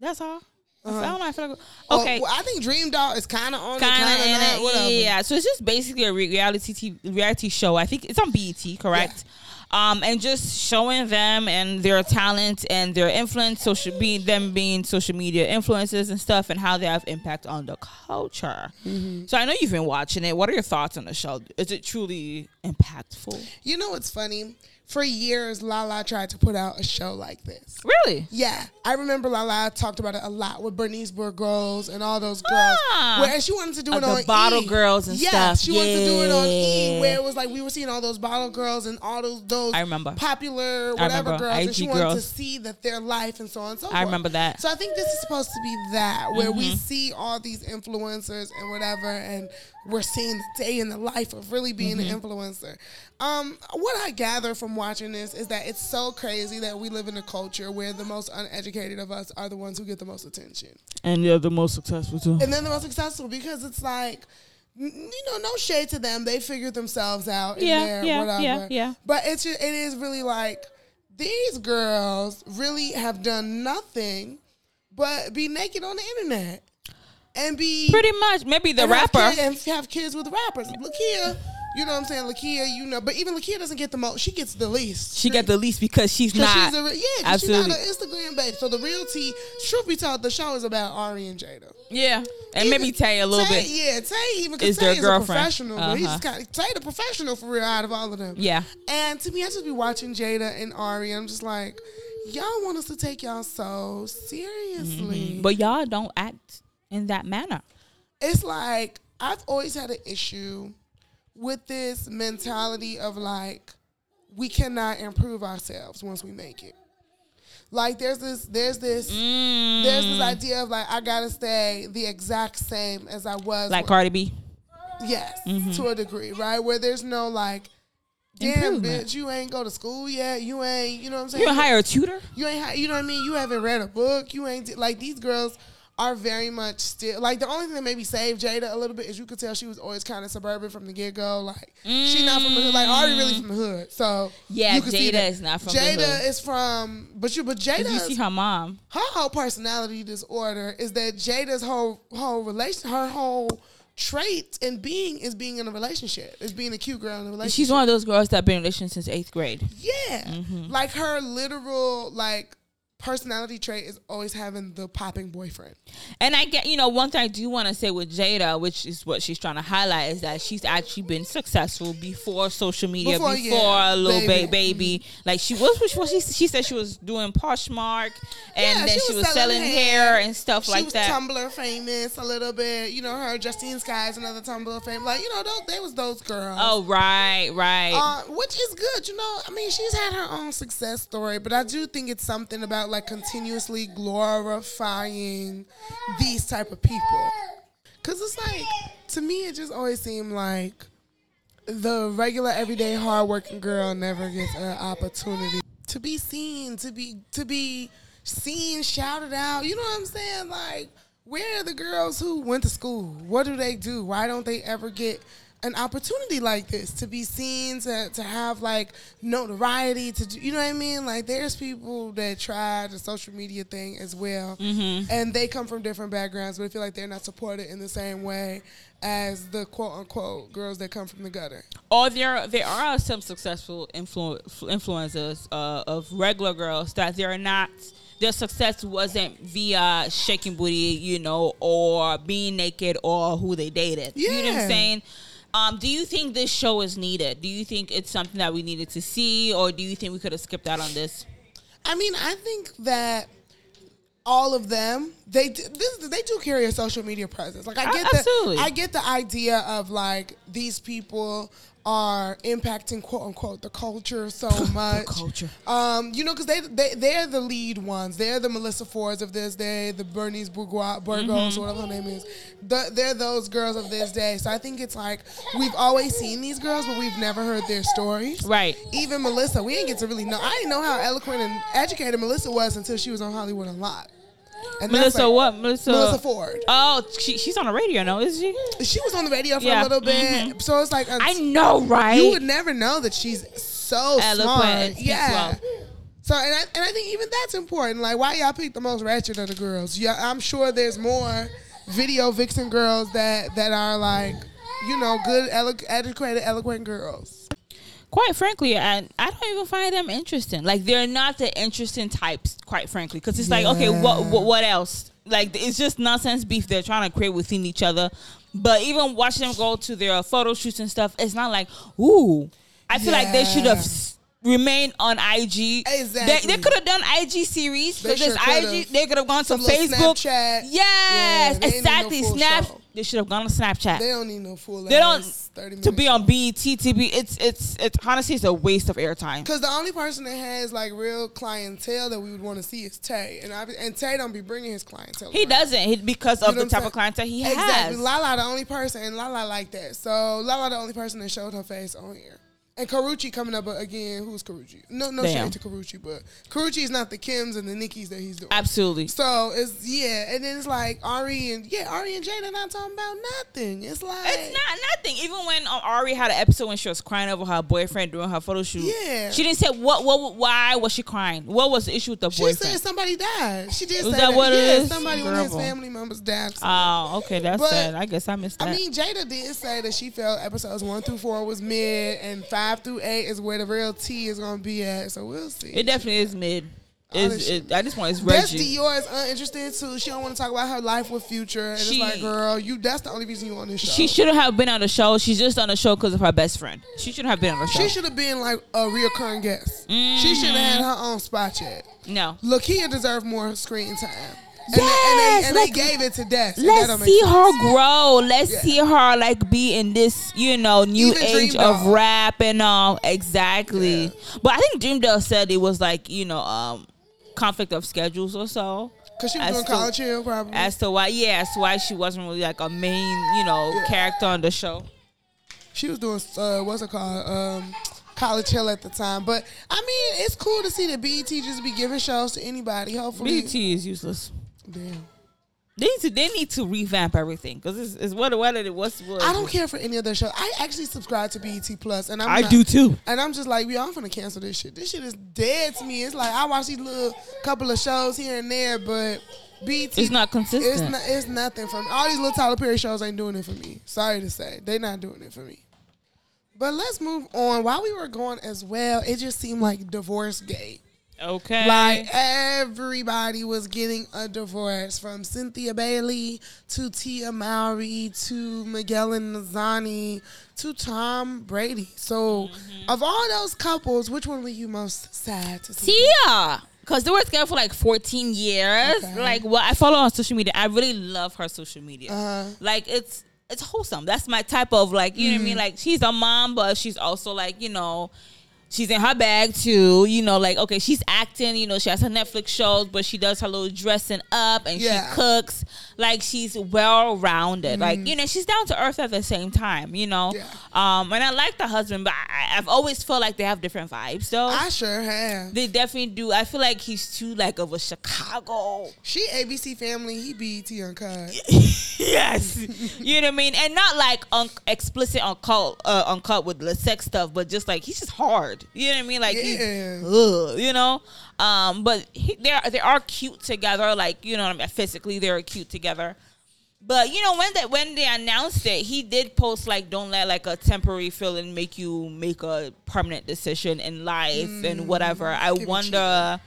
That's all. I feel- I don't know. I feel like Oh, okay. well, I think Dream Doll is kind of on kind of kind of in not. it. Whatever. Yeah, so it's just basically a reality TV, reality show. I think it's on BET, correct? um, and just showing them and their talent and their influence, social being them being social media influencers and stuff, and how they have impact on the culture. Mm-hmm. So I know you've been watching it. What are your thoughts on the show? Is it truly impactful? You know what's funny? For years, Lala tried to put out a show like this. Really? Yeah, I remember Lala talked about it a lot with Bernice Burgos and all those girls. Ah. where she wanted to do it the on bottle E. girls and yes, stuff. she wanted to do it on E, where it was like we were seeing all those bottle girls and all those those I remember. popular I whatever remember. girls, and IG she wanted to see that their life and so on and so forth. I remember that. So I think this is supposed to be that, where we Mm-hmm. see all these influencers and whatever, and we're seeing the day in the life of really being Mm-hmm. an influencer. Um, what I gather from watching this is that it's so crazy that we live in a culture where the most uneducated of us are the ones who get the most attention, And they're the most successful too. and then the most successful because it's like. You know, no shade to them. They figured themselves out in Yeah, there, yeah, whatever. yeah, yeah. But it's just, it is really like these girls really have done nothing but be naked on the internet and be Pretty much. Maybe the have rapper. kid- and have kids with rappers. Lakeyah, you know what I'm saying? Lakeyah, you know, but even Lakeyah doesn't get the most. She gets the least. She got the least because she's not. she's a, yeah, Absolutely. she's not an Instagram babe. So the real tea, truth be told, the show is about Ari and Jayda. yeah. And Even- maybe Tay a little Tay, bit. Yeah, Tay even because Tay is a girlfriend. professional. But he's Uh-huh. kind of Tay the professional for real out of all of them. Yeah. And to me, I just be watching Jayda and Ari, and I'm just like, y'all want us to take y'all so seriously. But y'all don't act in that manner. it's like I've always had an issue with this mentality of like we cannot improve ourselves once we make it. Like there's this there's this there's this mm. idea of like I gotta stay the exact same as I was Like when- Cardi B. Yes, mm-hmm. to a degree, right? Where there's no like Damn, bitch, you ain't go to school yet. You ain't, you know what I'm saying? You hire a tutor? You ain't, you know what I mean? You haven't read a book. You ain't, like, these girls are very much still, like, the only thing that maybe saved Jayda a little bit is you could tell she was always kind of suburban from the get go. Like, she not from the hood. Like, Ari really from the hood. So, Yeah, Jayda is not from the Jayda is from, but you, but Did you Jayda, see her mom? her whole personality disorder is that Jayda's whole whole relation, her whole trait and being is being in a relationship, is being a cute girl in a relationship. She's one of those girls that been in a relationship since eighth grade. Yeah. Mm-hmm. Like her literal like personality trait is always having the popping boyfriend. And I get, you know, one thing I do want to say with Jayda, which is what she's trying to highlight, is that she's actually been successful before social media, Before, before, yeah, a little baby. baby. baby. Like she was, which was she, she said she was doing Poshmark, and Yeah, then she she was was, selling selling, hair. hair. and stuff she like was that. Tumblr famous a little bit. You know, her Justine Skye's another Tumblr fame. Like, you know, those they was those girls. oh right, right. Uh, which is good, you know. I mean, she's had her own success story, but I do think it's something about like continuously glorifying these type of people. Cause it's like to me, it just always seemed like the regular, everyday, hardworking girl never gets an opportunity to be seen, to be to be seen, shouted out. You know what I'm saying? Like, where are the girls who went to school? What do they do? Why don't they ever get an opportunity like this to be seen, to to have like notoriety, to do, you know what I mean? Like, there's people that try the social media thing as well, and they come from different backgrounds, but I feel like they're not supported in the same way as the quote unquote girls that come from the gutter. Or there there are some successful influ- influencers uh, of regular girls that they're not their success wasn't via shaking booty, you know, or being naked or who they dated. You know what Yeah. I'm saying? Um, do you think this show is needed? Do you think it's something that we needed to see, or do you think we could have skipped out on this? I mean, I think that all of them they do, this, they do carry a social media presence. Like I get the absolutely. I get the idea of like these people are impacting quote unquote the culture so much. culture. Um, you know, because they they they're the lead ones. They're the Melissa Fords of this day, the Bernice Bourgeois, Burgos, Mm-hmm. whatever her name is. The, they're those girls of this day. So I think it's like we've always seen these girls, but we've never heard their stories. Right. Even Melissa, we didn't get to really know. I didn't know how eloquent and educated Melissa was until she was on Hollywood Unlocked. And Melissa, like- what? Melissa. Melissa Ford. Oh, she, she's on the radio now, is she? She was on the radio for Yeah, a little bit, mm-hmm. so it's like um, I know, right? you would never know that she's so Eloquent smart. Yeah. well. So and I, and I think even that's important. Like why y'all pick the most ratchet of the girls? Yeah, I'm sure there's more video vixen girls that that are like, you know, good, elo- educated, eloquent girls. Quite frankly, I I don't even find them interesting. Like they're not the interesting types, quite frankly, because it's like, okay, what, what what else? Like it's just nonsense beef they're trying to create within each other. But even watching them go to their photo shoots and stuff, it's not like, ooh. I feel like they should have Yeah. remained on IG. Exactly. They, they could have done IG series They because sure IG. They could have gone to Some little Facebook. Snapchat. Yes, Yeah, need no exactly. Snap. show. They should have gone to Snapchat. They don't need no full. They don't 30 to be on BET TV. It's it's it's honestly it's a waste of airtime. Because the only person that has like real clientele that we would want to see is Tay, and I, and Tay don't be bringing his clientele. He around. doesn't he, because You of know the type saying? of clientele he Exactly. has. Lala the only person, and Lala like that. So Lala the only person that showed her face on here. And Karrueche coming up again. Who's Karrueche? No, no Damn. shade to Karrueche, but Karrueche is not the Kims and the Nikkis that he's doing. Absolutely. So it's yeah, and then it's like Ari and yeah, Ari and Jayda not talking about nothing. It's like It's not nothing. Even when um, Ari had an episode when she was crying over her boyfriend during her photo shoot, Yeah. she didn't say what what why was she crying? What was the issue with the She boyfriend? She said somebody died. She did Was say that that. what yeah, is? somebody one of his family members died. Oh, okay, that's But- sad. I guess I missed that. I mean, Jayda did say that she felt episodes one through four was mid, and five through eight is where the real tea is gonna be at. So we'll see. it definitely is mid. It's, this it, I just want it's That's Reggie. Dior is uninterested too. She don't want to talk about her life with Future, and She- it's like, girl, you. That's the only reason you on this show. She shouldn't have been on the show. She's just on the show because of her best friend. She shouldn't have been on the show. She should have been like a reoccurring guest. She should have had mm. her own spot yet. no. Lakeyah deserved more screen time. And, Yes, they, and, they, and they gave it to that Let's see sense. her grow. Let's Yeah. see her like be in this, you know, new Even age of rap and all. Exactly. Yeah. But I think Dream Doll said it was like, you know, um, conflict of schedules or so. Cause she was As doing to- college hill probably. As to why, yeah, as to why she wasn't really like a main, you know, Yeah. character on the show. she was doing uh, what's it called? Um, college hill at the time. But I mean, it's cool to see the BET just be giving shows to anybody. Hopefully, BT is useless. Damn. They need to they need to revamp everything because it's, it's what what it was. what- I don't care for any of their shows. I actually subscribe to BET Plus, and I'm I not- do too. And I'm just like, we I'm finna cancel this shit. This shit is dead to me. It's like I watch these little couple of shows here and there, but BET It's not consistent. It's not. It's nothing for me. All these little Tyler Perry shows ain't doing it for me. Sorry to say, they not doing it for me. But let's move on. While we were going as well, it just seemed like divorce gate. Okay. Like everybody was getting a divorce from Cynthia Bailey to Tia Mowry to Miguel and Nazanin to Tom Brady. So, Mm-hmm. of all those couples, which one were you most sad to see? Tia. Because they were together for like 14 years. Okay. Like, what I follow on social media. I really love her social media. Uh-huh. Like, it's it's wholesome. That's my type of, like, you know what. I mean? Like, she's a mom, but she's also, like, you know, she's in her bag too. You know, like, okay, she's acting, you know, she has her Netflix shows, but she does her little dressing up and Yeah. she cooks. Like, she's well rounded. Like, you know, she's down to earth at the same time, you know? Yeah. Um, and I like the husband, but I, I've always felt like they have different vibes, though. I sure have. They definitely do. I feel like he's too like of a Chicago. She ABC Family, he BET Uncut. yes, you know what I mean, and not like un- explicit uncut, uh, uncut with the sex stuff, but just like he's just hard. You know what I mean? Like, Yeah. ugh, you know. Um, but he, they are they are cute together. Like you know, what I mean, physically they're cute together. But you know when that when they announced it, he did post like, "Don't let like a temporary feeling make you make a permanent decision in life and whatever." I wonder.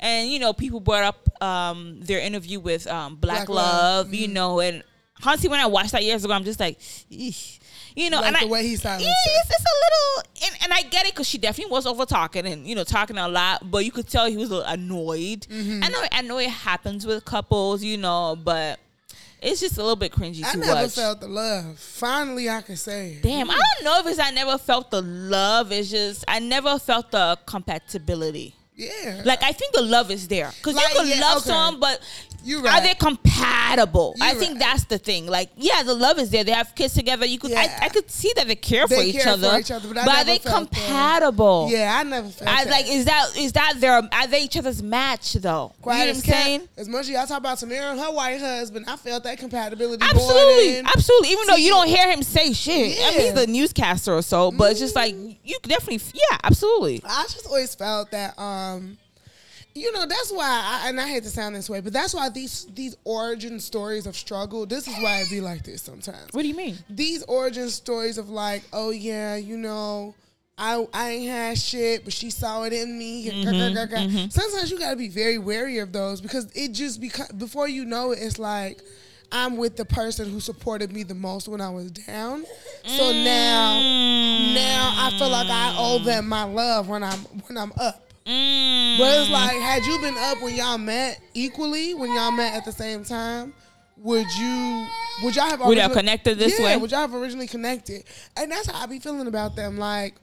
And you know, people brought up um, their interview with um, Black, Black Love. Love. You know, and honestly, when I watched that years ago, I'm just like, Eesh. You know, Like and the I, way he silenced yeah, her. it's a little, and, and I get it because she definitely was over talking and you know talking a lot, but you could tell he was a little annoyed. Mm-hmm. I know, I know it happens with couples, you know, but it's just a little bit cringy I never watch. felt the love. Finally, I can say it. Damn, I don't know if it's I never felt the love. It's just I never felt the compatibility. Yeah. Like I think the love is there because Like, you could yeah, love okay. someone, but You are they compatible? I You think right. that's the thing. Like, yeah, the love is there. They have kids together. You could, Yeah. I, I could see that they care They for each care for other. each other, but I are they compatible? yeah, I never felt I that. like. Is that is that their? Are they each other's match though? Quiet you know as what I'm cat. saying? As much as y'all talk about Tamera and her white husband, I felt that compatibility. Absolutely, absolutely. Even though you don't hear him say shit, I mean, Mm-hmm. he's a newscaster or so, but it's just like you definitely, yeah, absolutely. I just always felt that, um, you know, that's why, I, and I hate to sound this way, but that's why these these origin stories of struggle. This is why it be like this sometimes. What do you mean? These origin stories of like, oh yeah, you know, I I ain't had shit, but she saw it in me. Mm-hmm, Sometimes you gotta be very wary of those because it just because before you know it, it's like I'm with the person who supported me the most when I was down. So now, now I feel like I owe them my love when I'm when I'm up. Mm. But it's like, had you been up when y'all met equally, when y'all met at the same time, would you would y'all have Would y'all connected this yeah, way? Would y'all have originally connected? And that's how I be feeling about them. Like,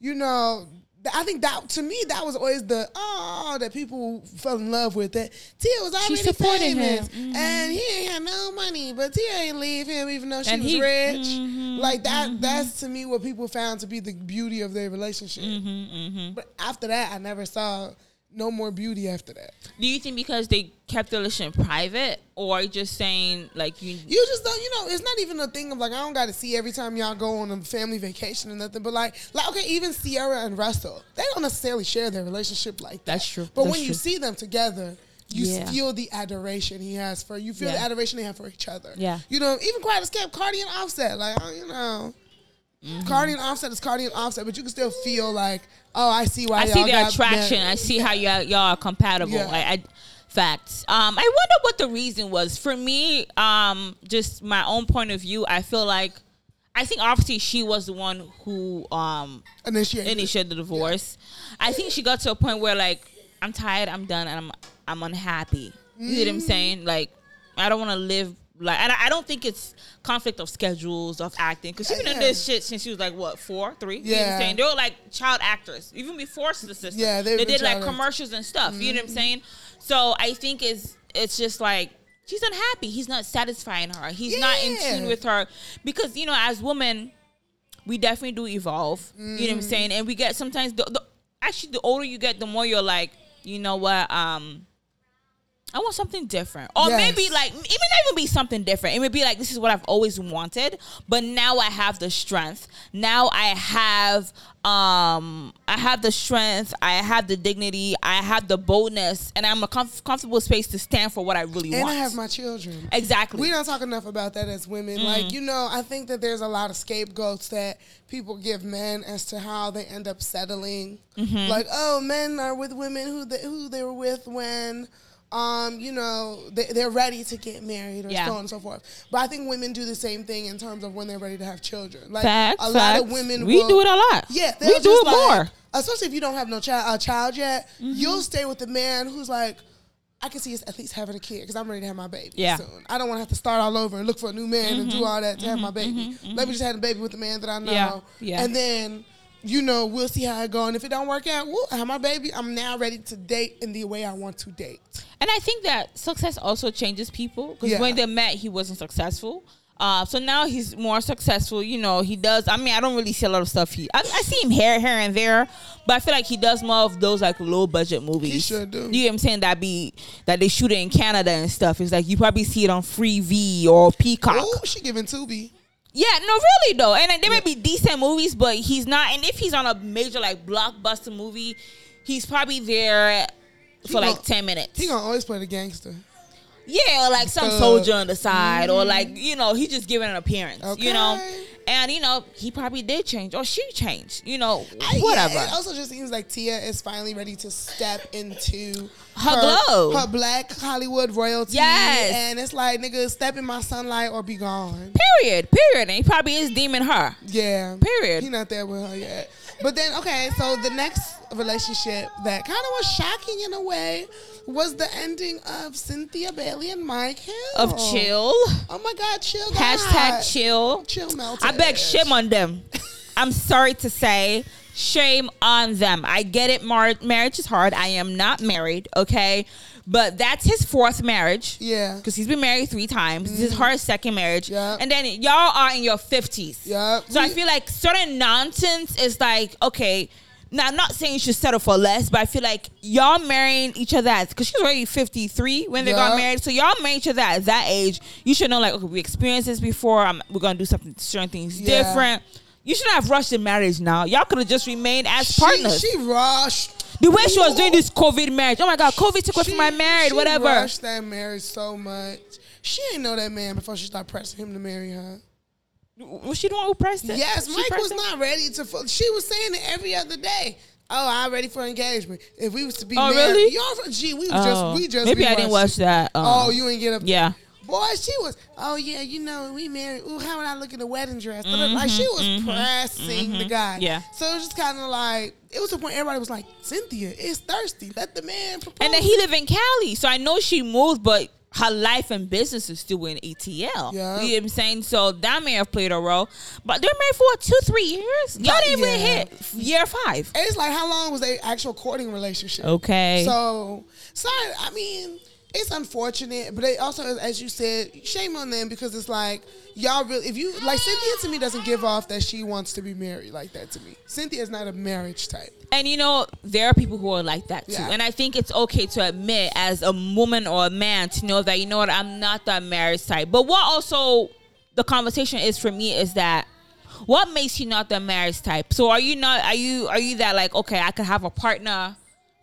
you know, I think that to me that was always the oh that people fell in love with. That Tia was already famous, him. and he ain't had no money, but Tia ain't leave him even though she And was he- rich. mhm, like that. That's to me what people found to be the beauty of their relationship. Mm-hmm, But after that, I never saw no more beauty after that. Do you think because they kept the relationship private, or just saying like you? You just don't, you know, it's not even a thing of like I don't got to see every time y'all go on a family vacation or nothing. But like, like okay, even Ciara and Russell, they don't necessarily share their relationship like that. That's true. But That's when you see them together, you Yeah. feel the adoration he has for you. Feel the adoration they have for each other. Yeah. You know, even Quiet Escape, Cardi and Offset, like you know. Mm-hmm. Cardi and Offset is Cardi and Offset, but you can still feel like, oh, I see why I see the attraction. I see how y'all, y'all are compatible. Yeah. I, I, facts. Um, I wonder what the reason was for me. Um, just my own point of view. I feel like, I think obviously she was the one who um Initiated. initiated the divorce. I think she got to a point where like I'm tired, I'm done, and I'm I'm unhappy. You know what Mm. I'm saying? Like I don't want to live like, and I, I don't think it's conflict of schedules of acting because she's been in this shit since she was like what four, three. You know what I'm Yeah. saying? They were like child actors even before the sister. Yeah, they did like commercials and stuff. You know what I'm saying? So I think it's it's just like. She's unhappy. He's not satisfying her. He's not in tune with her because you know, as women, we definitely do evolve. You know what I'm Mm. saying? And we get sometimes the, the actually the older you get, the more you're like, you know what, um. I want something different, or Yes. maybe like it may not even be something different. It may be like this is what I've always wanted, but now I have the strength. Now I have, um, I have the strength. I have the dignity. I have the boldness, and I'm a comf- comfortable space to stand for what I really and want. I have my children. exactly. We don't talk enough about that as women. Mm. Like, you know, I think that there's a lot of scapegoats that people give men as to how they end up settling. Mm-hmm. Like, oh, men are with women who they, who they were with when, um, you know, they, they're ready to get married or Yeah. so on and so forth. But I think women do the same thing in terms of when they're ready to have children. Like, facts. a lot of women We will, do it a lot. yeah, we do it like- more. Especially if you don't have no child, a child yet, Mm-hmm. you'll stay with the man who's like, I can see us at least having a kid because I'm ready to have my baby Yeah. soon. I don't want to have to start all over and look for a new man and do all that to have my baby. Let me just have a baby with the man that I know, Mm-hmm. Yeah, yeah. and then you know we'll see how it go. And if it don't work out, we'll have my baby. I'm now ready to date in the way I want to date. And I think that success also changes people because Yeah. when they met, he wasn't successful. Uh, so now he's more successful. You know, he does. I mean, I don't really see a lot of stuff. He, I, I see him here, here and there, but I feel like he does more of those like low budget movies. He sure do. You know what I'm saying? That be that they shoot it in Canada and stuff. It's like you probably see it on Freevee or Peacock. Oh, she giving Tubi. Yeah, no, really though. And like, there may be decent movies, but he's not. And if he's on a major like blockbuster movie, he's probably there for like ten minutes. He gonna always play the gangster. Yeah, or like some Uh, soldier on the side, or like you know, he just giving an appearance. You know, Okay. And you know, he probably did change, or she changed. You know, whatever. Yeah, it also just seems like Tia is finally ready to step into Her glow. her black Hollywood royalty. Yes. and it's like nigga, step in my sunlight or be gone. period. Period. And he probably is deeming her. Yeah, Period. He not there with her yet. But then, okay, so the next relationship that kind of was shocking in a way was the ending of Cynthia Bailey and Mike Hill Of chill. Oh my God, chill. got Hashtag chill. Chill melted. I beg shame on them. I'm sorry to say, shame on them. I get it. Mar- marriage is hard. I am not married, okay? But that's his fourth marriage. Yeah. Because he's been married three times. This is mm-hmm. her second marriage. Yeah. And then y'all are in your 50s. Yeah. So I feel like certain nonsense is like, okay, now I'm not saying you should settle for less, but I feel like y'all marrying each other at, because she's already 53 when they got married. So y'all marry each other at that age. You should know, like, okay, we experienced this before. I'm, we're going to do something, certain things Yeah. different. You shouldn't have rushed the marriage now. Y'all could have just remained as She, partners. she rushed. The way she was doing this COVID marriage. Oh my God, COVID took away from my marriage, she whatever. rushed that marriage so much. She didn't know that man before she started pressing him to marry her. Was she the one who pressed it? Yes, She Mike was it? not ready to. fu- She was saying it every other day. Oh, I'm ready for engagement. If we was to be Oh, married, really? y'all, gee, we was Oh. just, we just. maybe I didn't watch that. um, Oh, you ain't get up. yeah. Boy, she was. Oh yeah, you know we married. Ooh, how would I look in the wedding dress? Like she was pressing the guy. Mm-hmm, Yeah. So it was just kind of like it was a point. Everybody was like, Cynthia is thirsty. Let the man propose. And then he live in Cali, so I know she moved, but her life and business is still in ATL. Yeah. You know what I'm saying? So that may have played a role. But they're married for what, two, three years? Y'all didn't even hit year five. And it's like how long was their actual courting relationship? Okay. So, sorry. I mean, it's unfortunate, but it also, as you said, shame on them because it's like y'all really. If you like Cynthia to me doesn't give off that she wants to be married like that to me. Cynthia is not a marriage type. And you know, there are people who are like that too. Yeah. And I think it's okay to admit as a woman or a man to know that, you know what, I'm not that marriage type. But what also the conversation is for me is that what makes you not the marriage type? So are you not are you are you that like, okay, I could have a partner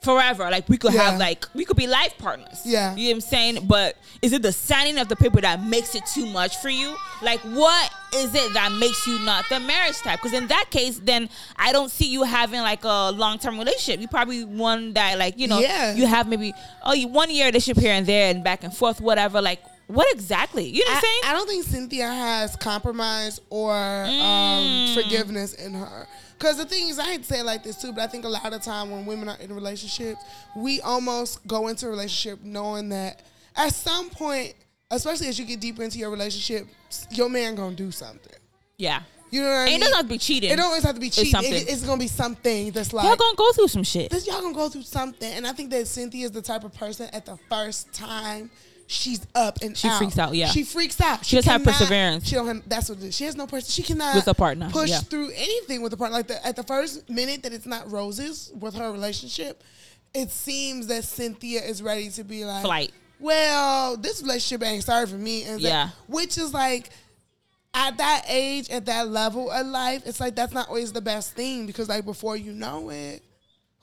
forever. Like we could Yeah. have like we could be life partners. Yeah. You know what I'm saying? But is it the signing of the paper that makes it too much for you? Like what is it that makes you not the marriage type? Because in that case, then I don't see you having like a long term relationship. You probably one that like, you know, Yeah. you have maybe oh you one year relationship here and there and back and forth, whatever. Like what exactly? You know what I'm saying? I, don't think Cynthia has compromise or Mm. um, forgiveness in her. Because the thing is, I hate to say it like this too, but I think a lot of time when women are in relationships, we almost go into a relationship knowing that at some point, especially as you get deeper into your relationship, your man gonna do something. yeah. You know what I And mean? it doesn't have to be cheating. It don't always have to be cheating. something. It- it's gonna be something that's like Y'all gonna go through some shit. this y'all gonna go through something. And I think that Cynthia is the type of person at the first time she's up and She out. freaks out, yeah. She freaks out. She doesn't have perseverance. She don't have, that's what it is. She has no person. She cannot With a partner, push yeah. through anything with a partner. Like the, at the first minute that it's not roses with her relationship, it seems that Cynthia is ready to be like Flight. Well, this relationship ain't serving me, and Yeah. which is like at that age, at that level of life, it's like that's not always the best thing because like before you know it,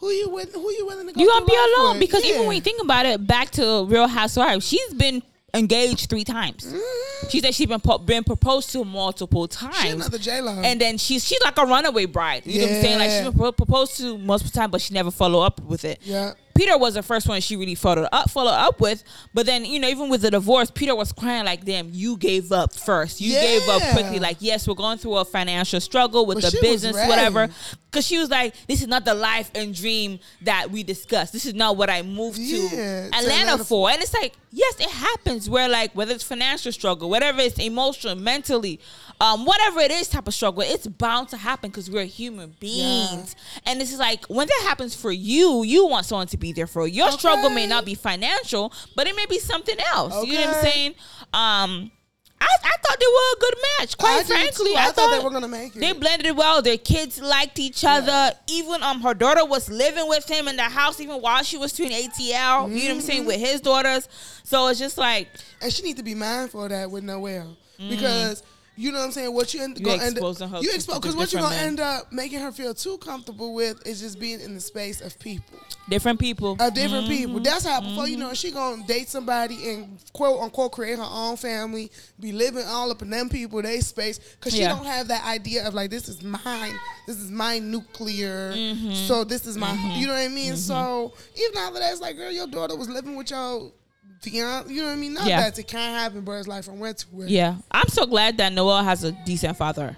who you with, who you willing to go? you gonna be alone with? because even when you think about it, back to Real Housewives, she's been engaged three times. Mhm. She said she's been po- been proposed to multiple times. she another J Lo, and then she's she's like a runaway bride. You know what I'm saying? Like she's Yeah. been proposed to multiple times, but she never follow up with it. yeah, Peter was the first one she really followed up follow up with, but then you know even with the divorce, Peter was crying like, "Damn, you gave up first. You gave up quickly. Like, yes, we're going through a financial struggle with But the business, whatever." Because she was like, "This is not the life and dream that we discussed. This is not what I moved to Yeah, to Atlanta Atlanta for." And it's like, yes, it happens where like whether it's financial struggle, whatever it's emotional, mentally, um, whatever it is type of struggle, it's bound to happen because we're human beings. And this is like when that happens for you, you want someone to be there for you. Your struggle may not be financial, but it may be something else. You know what I'm saying? Um, I, I thought they were a good match. Quite I frankly, too. I, thought, they were gonna make it. they blended well. Their kids liked each other. Even um, her daughter was living with him in the house even while she was doing ATL. You know what I'm Mm-hmm. saying with his daughters. So it's just like and she need to be mindful of that with Noelle because you know what I'm saying. What you end, gonna end up, you expose because what you're gonna men. end up making her feel too comfortable with is just being in the space of people. different people. of different Mm-hmm. people. That's how before you know it, she gonna date somebody and quote unquote create her own family, be living all up in them people, they space, because she Yeah. don't have that idea of like this is mine, this is my nuclear, Mm-hmm. so this is my, you know what I mean. So even all of that, it's like girl, your daughter was living with your fiance, you know what I mean. Not Yeah. that it can't happen, but it's like from where to where. Yeah, I'm so glad that Noelle has a decent father.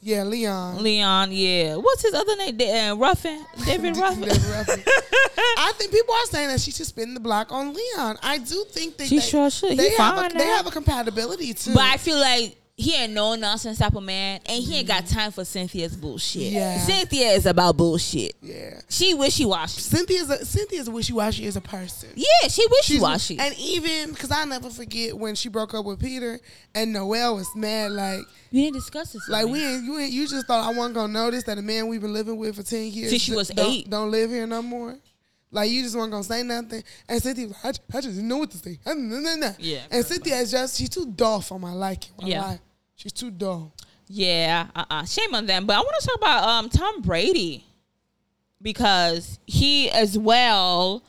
yeah, Leon. Leon, yeah. What's his other name? Da- uh, Ruffin, David Ruffin. David Ruffin. I think people are saying that she should spin the block on Leon. I do think that She they, sure should. They, have, a, they have a compatibility too. But I feel like he ain't no nonsense type of man, and he ain't got mm. time for Cynthia's bullshit. Yeah. Cynthia is about bullshit. yeah. She wishy washy. Cynthia's a, Cynthia's wishy washy as a person. Yeah, she wishy washy. And even because I never forget when she broke up with Peter and Noelle was mad, like We didn't discuss this. like we ain't you ain't, you just thought I wasn't gonna notice that a man we've been living with for ten years Since she was don't, eight. don't live here no more. Like you just weren't gonna say nothing. And Cynthia, I, I just didn't know what to say. Yeah, And Cynthia is just she's too dull for my liking. my Yeah. life. She's too dull. Yeah, uh, uh shame on them. But I want to talk about um Tom Brady because he as well,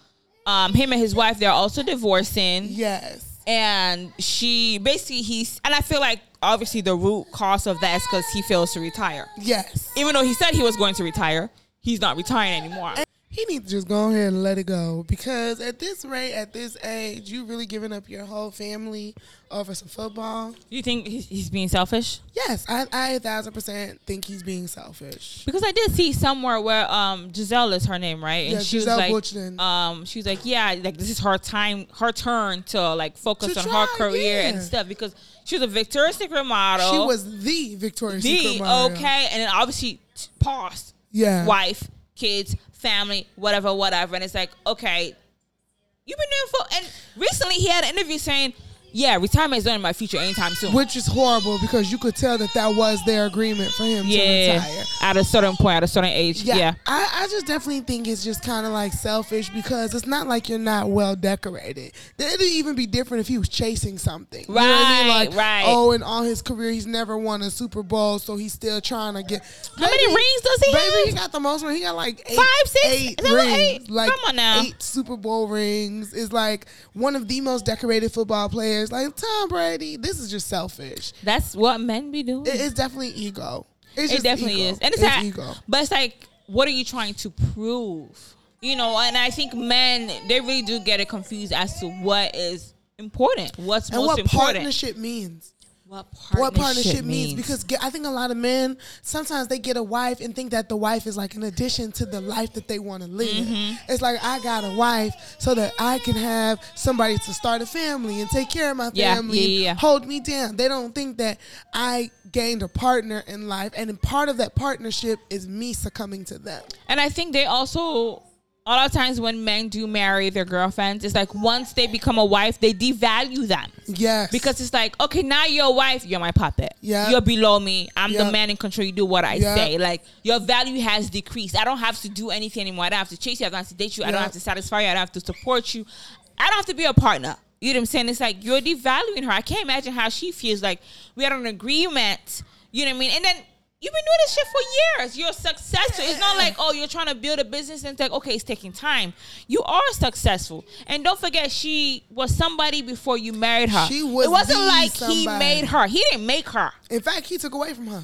um him and his wife they're also divorcing. Yes. and she basically he's and I feel like obviously the root cause of that is because he fails to retire. Yes. Even though he said he was going to retire, he's not retiring anymore. He needs to just go ahead and let it go because at this rate, at this age, you really giving up your whole family over some football. You think he's, he's being selfish? Yes, I, I a thousand percent think he's being selfish. Because I did see somewhere where um Gisele is her name, right? And Yeah, she Gisele was like, um, she was like, yeah, like this is her time, her turn to like focus To on try, her career yeah. and stuff because she was a Victoria's Secret model. She was the Victoria's the Secret model. okay, and then obviously t- paused. Yeah. wife, kids, family, whatever, whatever. And it's like, okay, you've been doing for. And recently he had an interview saying, yeah, retirement is not in my future anytime soon. Which is horrible because you could tell that that was their agreement for him to retire. at a certain point, at a certain age. Yeah, Yeah. I, I just definitely think it's just kind of like selfish because it's not like you're not well decorated. It'd even be different if he was chasing something. You know what I mean? Right, Like, right. Oh, in all his career, he's never won a Super Bowl, so he's still trying to get. How many rings does he baby, have? he got the most. He got like eight, Five, six? eight Is that rings. eight? Like Come on now. eight Super Bowl rings is like one of the most decorated football players. Like Tom Brady. This is just selfish. That's what men be doing. It- it's definitely ego. It's It definitely ego. is, and it's, It's like, ego. but it's like, what are you trying to prove? You know, and I think men they really do get it confused as to what is important, what's most important. and most what important. partnership means. What partnership, what partnership means. because I think a lot of men sometimes they get a wife and think that the wife is like an addition to the life that they want to live. Mm-hmm. It's like I got a wife so that I can have somebody to start a family and take care of my Yeah, family, yeah, yeah. hold me down. They don't think that I gained a partner in life, and part of that partnership is me succumbing to them. And I think they also a lot of times when men do marry their girlfriends, it's like once they become a wife, they devalue them. Yes, Because it's like, okay, now you're a wife, you're my puppet. Yeah. You're below me. I'm the man in control. You do what I Yeah. say. Like your value has decreased. I don't have to do anything anymore. I don't have to chase you. I don't have to date you. I don't have to satisfy you. I don't have to support you. I don't have to be a partner. You know what I'm saying? It's like you're devaluing her. I can't imagine how she feels. Like we had an agreement. You know what I mean? And then you've been doing this shit for years. You're successful. It's not like oh, you're trying to build a business and it's like okay, it's taking time. You are successful. And don't forget, she was somebody before you married her. She was It wasn't like he made her. He didn't make her. in fact, he took away from her.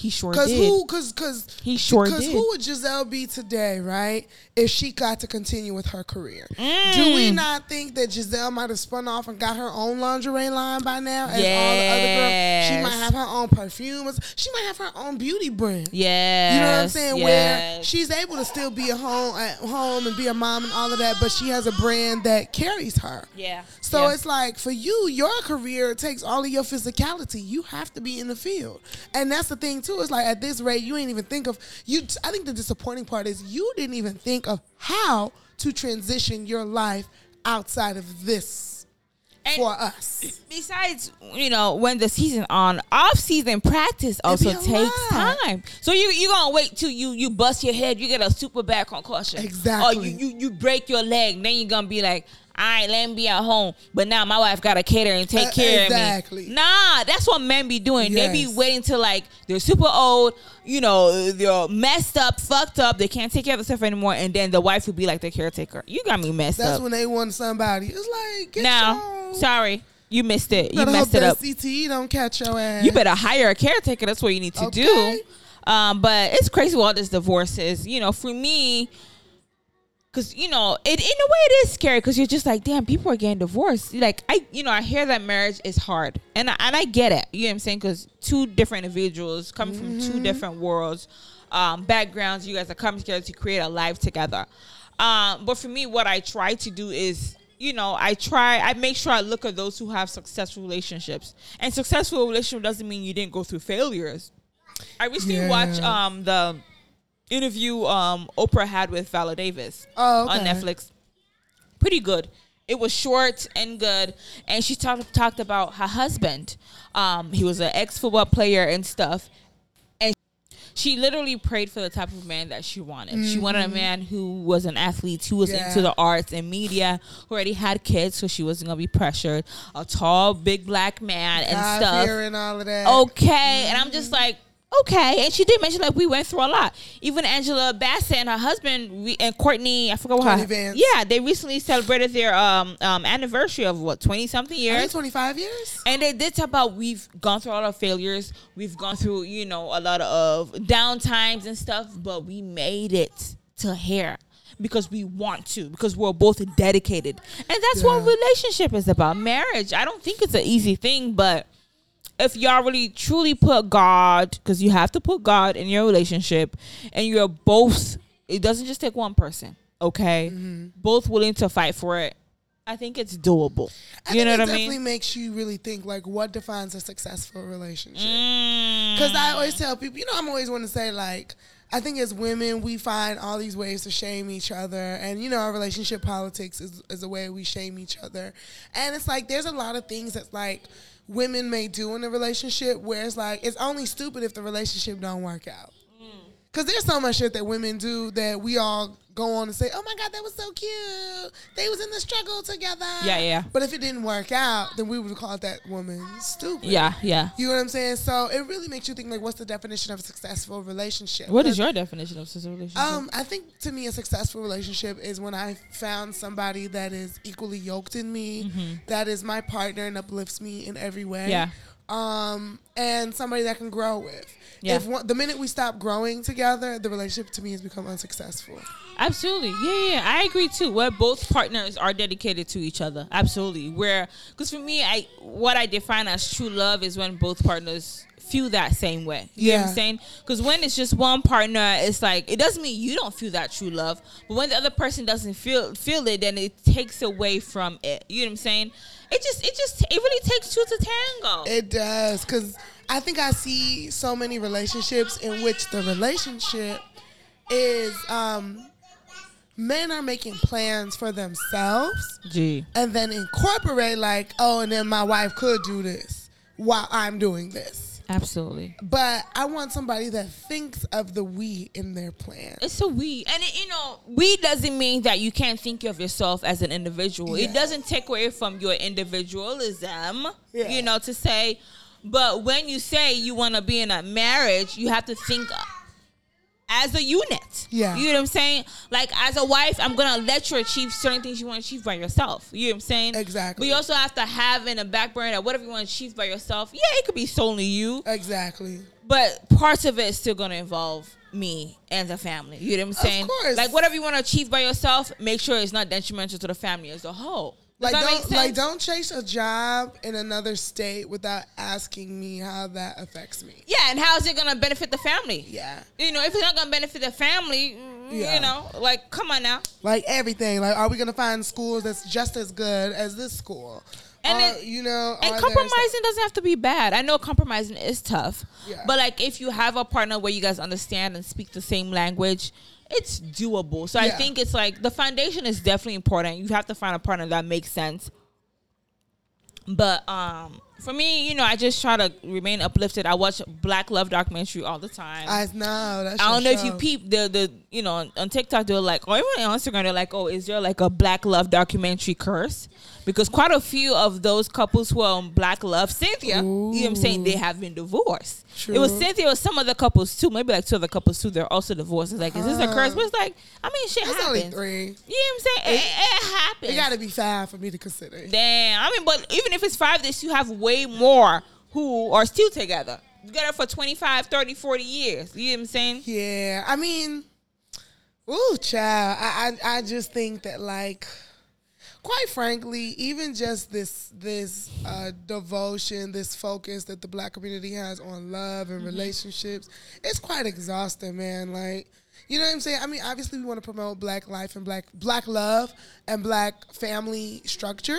He sure Cause did. who? Cause cause He sure Cause did. who would Gisele be today, right? If she got to continue with her career, Mm. do we not think that Gisele might have spun off and got her own lingerie line by now? As all the other girls, she might have her own perfumes. She might have her own beauty brand. Yeah. You know what I'm saying? Where she's able to still be a home at home and be a mom and all of that, but she has a brand that carries her. Yeah. So Yeah. it's like for you, your career takes all of your physicality. You have to be in the field, and that's the thing too. It's like at this rate, you ain't even think of you. I think the disappointing part is you didn't even think of how to transition your life outside of this And- for us. besides, you know, when the season on, off season practice also takes lot. time. So you you gonna wait till you you bust your head, you get a super bad concussion, Exactly. Or you you, you break your leg, then you're gonna be like. All right, let me be at home. But now my wife got to cater and take Uh, care exactly. of me. Exactly. Nah, that's what men be doing. They be waiting till like they're super old, you know, they're messed up, fucked up. They can't take care of themselves anymore, and then the wife will be like the caretaker. You got me messed That's up. That's when they want somebody. It's like get now, your, sorry, you missed it. You better messed it up. CTE don't catch your ass. You better hire a caretaker. That's what you need to Okay. do. Um, but it's crazy with all this divorces. You know, for me, because you know, it in a way it is scary because you're just like, damn, people are getting divorced. Like I, you know, I hear that marriage is hard, and I, and I get it. You know what I'm saying? Because two different individuals coming from two different worlds, um, backgrounds. You guys are coming together to create a life together. Um, but for me, what I try to do is you know, I try, I make sure I look at those who have successful relationships. And successful relationship doesn't mean you didn't go through failures. I recently Yeah. watched um the interview um Oprah had with Viola Davis Oh, on. Netflix. Pretty good. It was short and good, and she talked talked about her husband. Um, he was an ex football player and stuff, and she literally prayed for the type of man that she wanted. She wanted a man who was an athlete, who was Mm-hmm. Yeah. into the arts and media, who already had kids, so she wasn't gonna be pressured. A tall, big black man and God stuff. and all of that. Okay, and I'm just like, okay. And she did mention like we went through a lot. Even Angela Bassett and her husband we, and Courtney, I forgot what Courtney her. Vance. Yeah, they recently celebrated their um, um anniversary of what twenty something years. 25 years. And they did talk about we've gone through a lot of failures. We've gone through, you know, a lot of down times and stuff, but we made it to here because we want to, because we're both dedicated. And that's what Yeah. relationship is about. Marriage. I don't think it's an easy thing, but if y'all really truly put God, because you have to put God in your relationship, and you're both, it doesn't just take one person, okay? Mm-hmm. Both willing to fight for it. I think it's doable. I you know what I mean? It definitely makes you really think like what defines a successful relationship. Mm. Because I always tell people, you know, I'm always want to say like, I think as women we find all these ways to shame each other, and you know, our relationship politics is is a way we shame each other, and it's like there's a lot of things that's like women may do in a relationship where it's like it's only stupid if the relationship don't work out. Cause there's so much shit that women do that we all go on and say, "Oh my god, that was so cute. They was in the struggle together." Yeah, yeah. But if it didn't work out, then we would call that woman stupid. Yeah, yeah. You know what I'm saying? So it really makes you think like, what's the definition of a successful relationship? What is your definition of successful relationship? Um, I think to me, a successful relationship is when I found somebody that is equally yoked in me, that is my partner and uplifts me in every way. Mm-hmm. Yeah. Um, and somebody that can grow with. Yeah. If one, the minute we stop growing together, the relationship to me has become unsuccessful. Absolutely. Yeah, yeah. I agree too. Where both partners are dedicated to each other. Absolutely. Where, because for me, I what I define as true love is when both partners feel that same way. You know what Yeah. I'm saying? Because when it's just one partner, it's like it doesn't mean you don't feel that true love. But when the other person doesn't feel feel it, then it takes away from it. You know what I'm saying? It just it just it really takes two to tango. It does, because I think I see so many relationships in which the relationship is um, men are making plans for themselves Gee. and then incorporate like, oh, and then my wife could do this while I'm doing this. Absolutely. But I want somebody that thinks of the we in their plan. It's a we, and it, you know, we doesn't mean that you can't think of yourself as an individual. Yeah. It doesn't take away from your individualism. Yeah. You know, to say, but when you say you want to be in a marriage, you have to think as a unit. Yeah. you know what I'm saying. Like as a wife, I'm gonna let you achieve certain things you want to achieve by yourself. You know what I'm saying. Exactly. But you also have to have in a back burner that whatever you want to achieve by yourself. Yeah, it could be solely you Exactly. but parts of it is still gonna involve me and the family. You know what I'm saying? course. Like whatever you want to achieve by yourself, make sure it's not detrimental to the family as a whole. Does Like don't like don't chase a job in another state without asking me how that affects me. yeah, and how is it gonna benefit the family? Yeah. You know, if it's not gonna benefit the family, mm, Yeah. you know, like come on now. Like everything. Like, are we gonna find schools that's just as good as this school? And Or, it- you know, And compromising doesn't have to be bad. I know compromising is tough, Yeah. but like if you have a partner where you guys understand and speak the same language, it's doable. So I think it's like the foundation is definitely important. You have to find a partner that makes sense. But um, for me, you know, I just try to remain uplifted. I watch Black Love documentary all the time. I know. That's I don't know if you peep the the you know on, on TikTok they're like or even on Instagram they're like oh is there like a black love documentary curse because quite a few of those couples who are on black love Cynthia you know what I'm saying? They have been divorced. It was True. Cynthia with some other couples too maybe like two other couples too they're also divorced. It's like is this a curse? But it's like I mean shit It's happens. only three. you know what I'm saying? It, it happens. It got to be five for me to consider. damn I mean but even if it's five this you have way more who are still together. Together for 25 30 40 years. You know what I'm saying? Yeah, I mean, ooh, child. I, I I just think that like, quite frankly, even just this this uh, devotion, this focus that the black community has on love Mm-hmm. and relationships, it's quite exhausting, man. Like. You know what I'm saying? I mean, obviously, we want to promote black life and black black love and black family structure.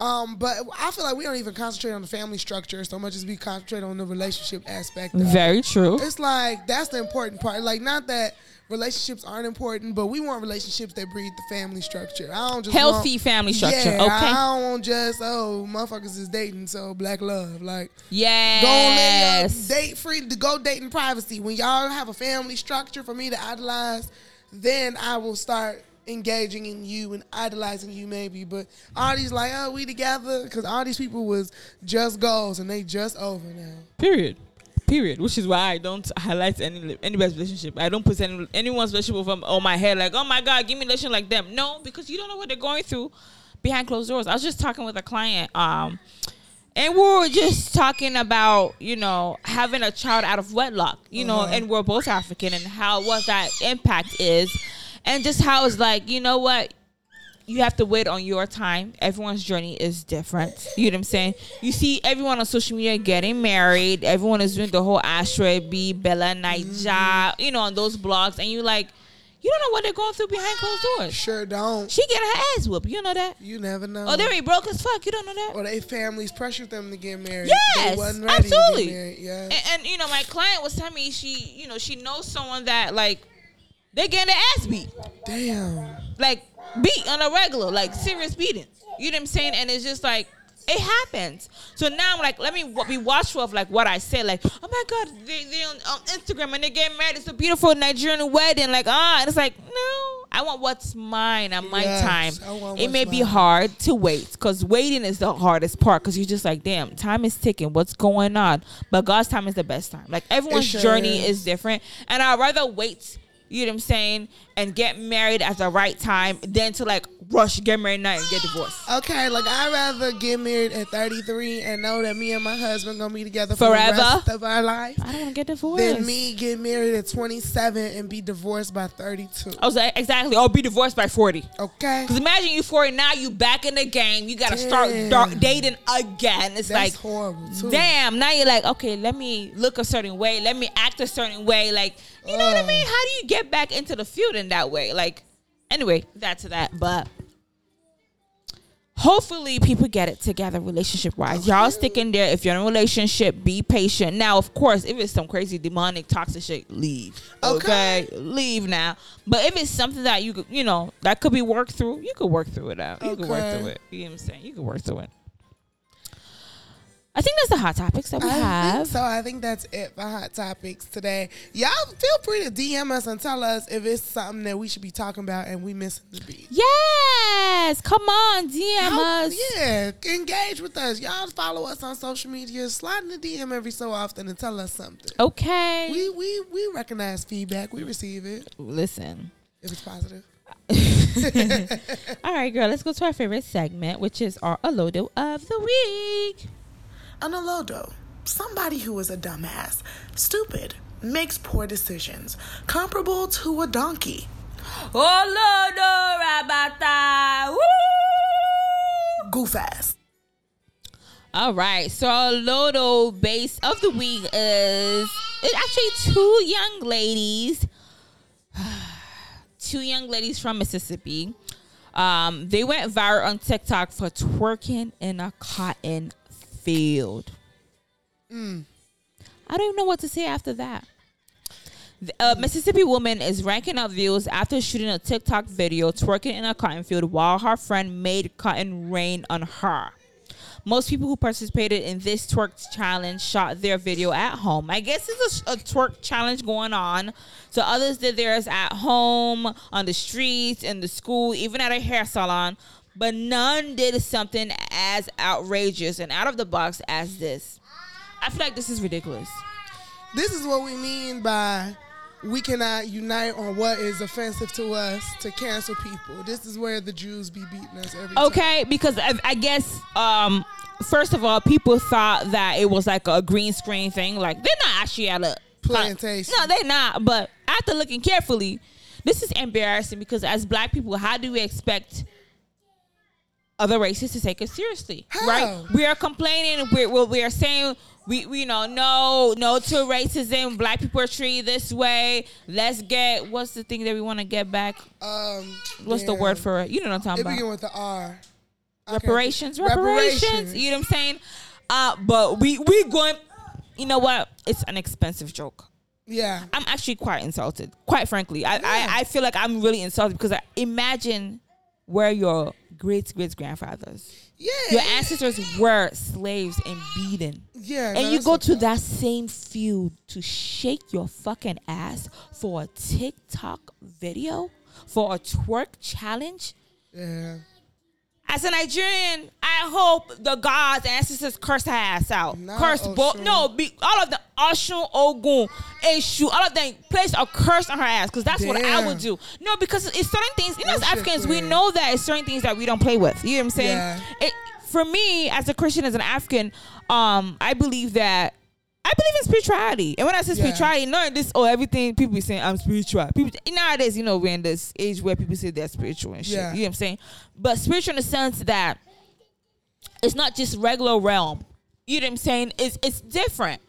Um, but I feel like we don't even concentrate on the family structure so much as we concentrate on the relationship aspect. of it. very true It's like that's the important part. Like not that relationships aren't important, but we want relationships that breed the family structure. I don't just Healthy want- family structure, Yeah, okay. I don't want just oh motherfuckers is dating so black love like. Yes. Go on live uh, your date free to go date in privacy. When y'all have a family structure for me to idolize, then I will start engaging in you and idolizing you maybe. But all these like, oh, we together because all these people was just goals and they just over now. Period. Period. Which is why I don't highlight any anybody's relationship. I don't put any anyone's relationship on, on my head like, oh my god, give me a relationship like them. No, because you don't know what they're going through behind closed doors. I was just talking with a client, um, and we were just talking about you know having a child out of wedlock. You know, Uh-huh. and we're both African, and how what that impact is, and just how it's like, you know what you have to wait on your time. Everyone's journey is different. You know what I'm saying? You see everyone on social media getting married. Everyone is doing the whole Astrid B, Bella Naija, mm-hmm. you know, on those blogs, and you like, you don't know what they're going through behind closed doors. Sure don't. She get her ass whooped. You know that? You never know. Oh, they be broke as fuck. You don't know that? or they families pressured them to get married. Yes, they wasn't ready absolutely. Married. Yes. And, and you know, my client was telling me she, you know, she knows someone that like they getting their ass beat. Damn. like beat on a regular, like serious beating. You know what I'm saying? And it's just like it happens. So now I'm like, let me w- be watchful of like what I say. Like, oh my god, they they on, on Instagram and they get married. It's a beautiful Nigerian wedding. Like, ah, and it's like, no, I want what's mine at my Yes, time. It may be hard to wait because waiting is the hardest part because you're just like, damn, time is ticking. What's going on? But God's time is the best time. Like everyone's sure journey is. is different, and I'd rather wait. You know what I'm saying? And get married at the right time than to like rush, get married now and get divorced. Okay, like I'd rather get married at 33 and know that me and my husband gonna be together Forever? for the rest of our life I don't want to get divorced. than me get married at 27 and be divorced by 32. I was like, exactly. Or be divorced by 40. Okay, Because imagine you 40, now you back in the game. You got to start Damn. dar- dating again. It's that's like, horrible too. damn, now you're like, okay, let me look a certain way. Let me act a certain way. Like, you know what I mean? Uh. How do you get back into the field in that way? Like, anyway, that's that. But hopefully people get it together relationship wise. Y'all stick in there. If you're in a relationship, be patient. Now, of course, if it's some crazy demonic toxic shit, leave. Okay. Okay. Leave now. But if it's something that you could, you know, that could be worked through, you could work through it out. You could work through it. You know what I'm saying? You could work through it. I think that's the hot topics that we I have. so. I think that's it for hot topics today. Y'all feel free to DM us and tell us if it's something that we should be talking about and we missing the beat. Yes, come on, DM How- us. Yeah, engage with us. Y'all follow us on social media. Slide in the DM every so often and tell us something. Okay. We we we recognize feedback. We receive it Listen. if it's positive. All right, girl. Let's go to our favorite segment, which is our Olodo of the week. An Olodo, somebody who is a dumbass, stupid, makes poor decisions, comparable to a donkey. Olodo Rabata. Woo! Goof ass. All right. So our Lodo base of the week is actually two young ladies. Two young ladies from Mississippi. Um, they went viral on TikTok for twerking in a cotton field. Mm. I don't even know what to say after that. A uh, Mississippi woman is ranking up views after shooting a TikTok video twerking in a cotton field while her friend made cotton rain on her. Most people who participated in this twerk challenge shot their video at home. I guess it's a, a twerk challenge going on. So others did theirs at home, on the streets, in the school, even at a hair salon. But none did something as outrageous and out of the box as this. I feel like this is ridiculous. This is what we mean by we cannot unite on what is offensive to us to cancel people. This is where the Jews be beating us every time. Okay, because I, I guess um, first of all, people thought that it was like a green screen thing. Like they're not actually at a Plantation. No, they're not. But after looking carefully, this is embarrassing because as black people, how do we expect? Other races to take it seriously, How? right? We are complaining. We're we're, we are saying we, we you know no no to racism. Black people are treated this way. Let's get what's the thing that we want to get back? Um, What's the word for it? You know what I'm talking It about? begin with the R. Okay. reparations, reparations, You know what I'm saying? Uh, but we we going. You know what? It's an expensive joke. Yeah. I'm actually quite insulted. Quite frankly, I Yeah. I, I feel like I'm really insulted because I imagine where your great great grandfathers, Yeah. your ancestors were slaves and beaten. Yeah. And no, you go to fact. that same field to shake your fucking ass for a TikTok video, for a twerk challenge. Yeah. As a Nigerian, I hope the gods and ancestors curse her ass out. No, curse both. No, be, all of them. Oshun, Ogun, Eshu, all of them place a curse on her ass because that's what I would do. No, because it's certain things. You know, as Africans, we know that it's certain things that we don't play with. You know what I'm saying? Yeah. It, for me, as a Christian, as an African, um, I believe that. I believe in spirituality, and when I say Yeah. spirituality, not this oh everything people be saying I'm spiritual. People nowadays, you know, we're in this age where people say they're spiritual and shit. Yeah. You know what I'm saying? But spiritual in the sense that it's not just regular realm. You know what I'm saying? It's it's different.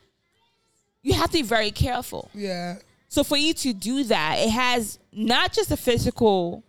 You have to be very careful. Yeah. So for you to do that, it has not just a physical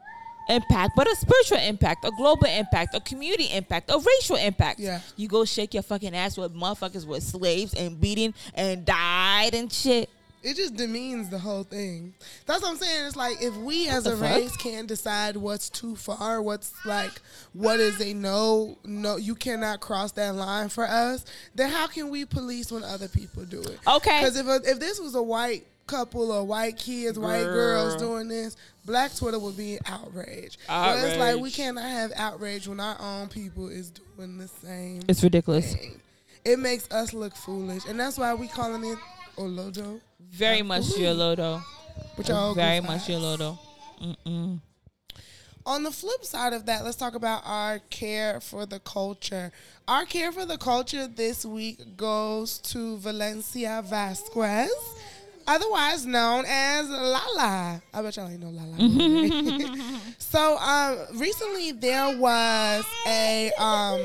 impact, but a spiritual impact, a global impact, a community impact, a racial impact. Yeah. You go shake your fucking ass with motherfuckers with slaves and beating and died and shit. It just demeans the whole thing. That's what I'm saying. It's like if we as a fuck? race can't decide what's too far, what's like what is a no, no, you cannot cross that line for us. Then how can we police when other people do it? Okay. Because if a, if this was a white couple or white kids, white girls doing this, Black Twitter would be outraged. But it's like we cannot have outrage when our own people is doing the same It's ridiculous. thing. It makes us look foolish, and that's why we calling it Olodo. Very much Yolodo. Which y'all Very much ass. Yolodo. Mm-mm. On the flip side of that, let's talk about our care for the culture. Our care for the culture this week goes to Valencia Vasquez, otherwise known as Lala. I bet y'all ain't know Lala. so, um, recently there was a um,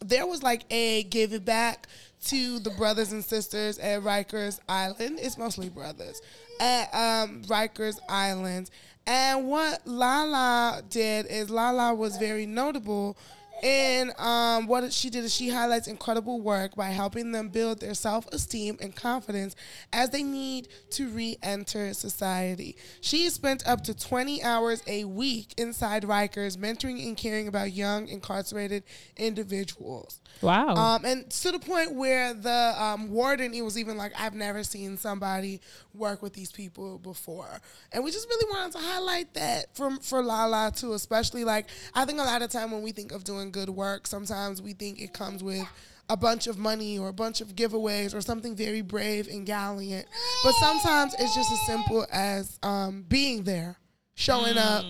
there was like a give it back to the brothers and sisters at Rikers Island. It's mostly brothers at um, Rikers Island. And what Lala did is Lala was very notable in um, what she did is she highlights incredible work by helping them build their self-esteem and confidence as they need to re-enter society. She spent up to 20 hours a week inside Rikers, mentoring and caring about young incarcerated individuals. Wow. Um, and to the point where the um, warden, he was even like, I've never seen somebody work with these people before. And we just really wanted to highlight that from for Lala too, especially like I think a lot of time when we think of doing good work, sometimes we think it comes with a bunch of money or a bunch of giveaways or something very brave and gallant. But sometimes it's just as simple as um, being there, showing up,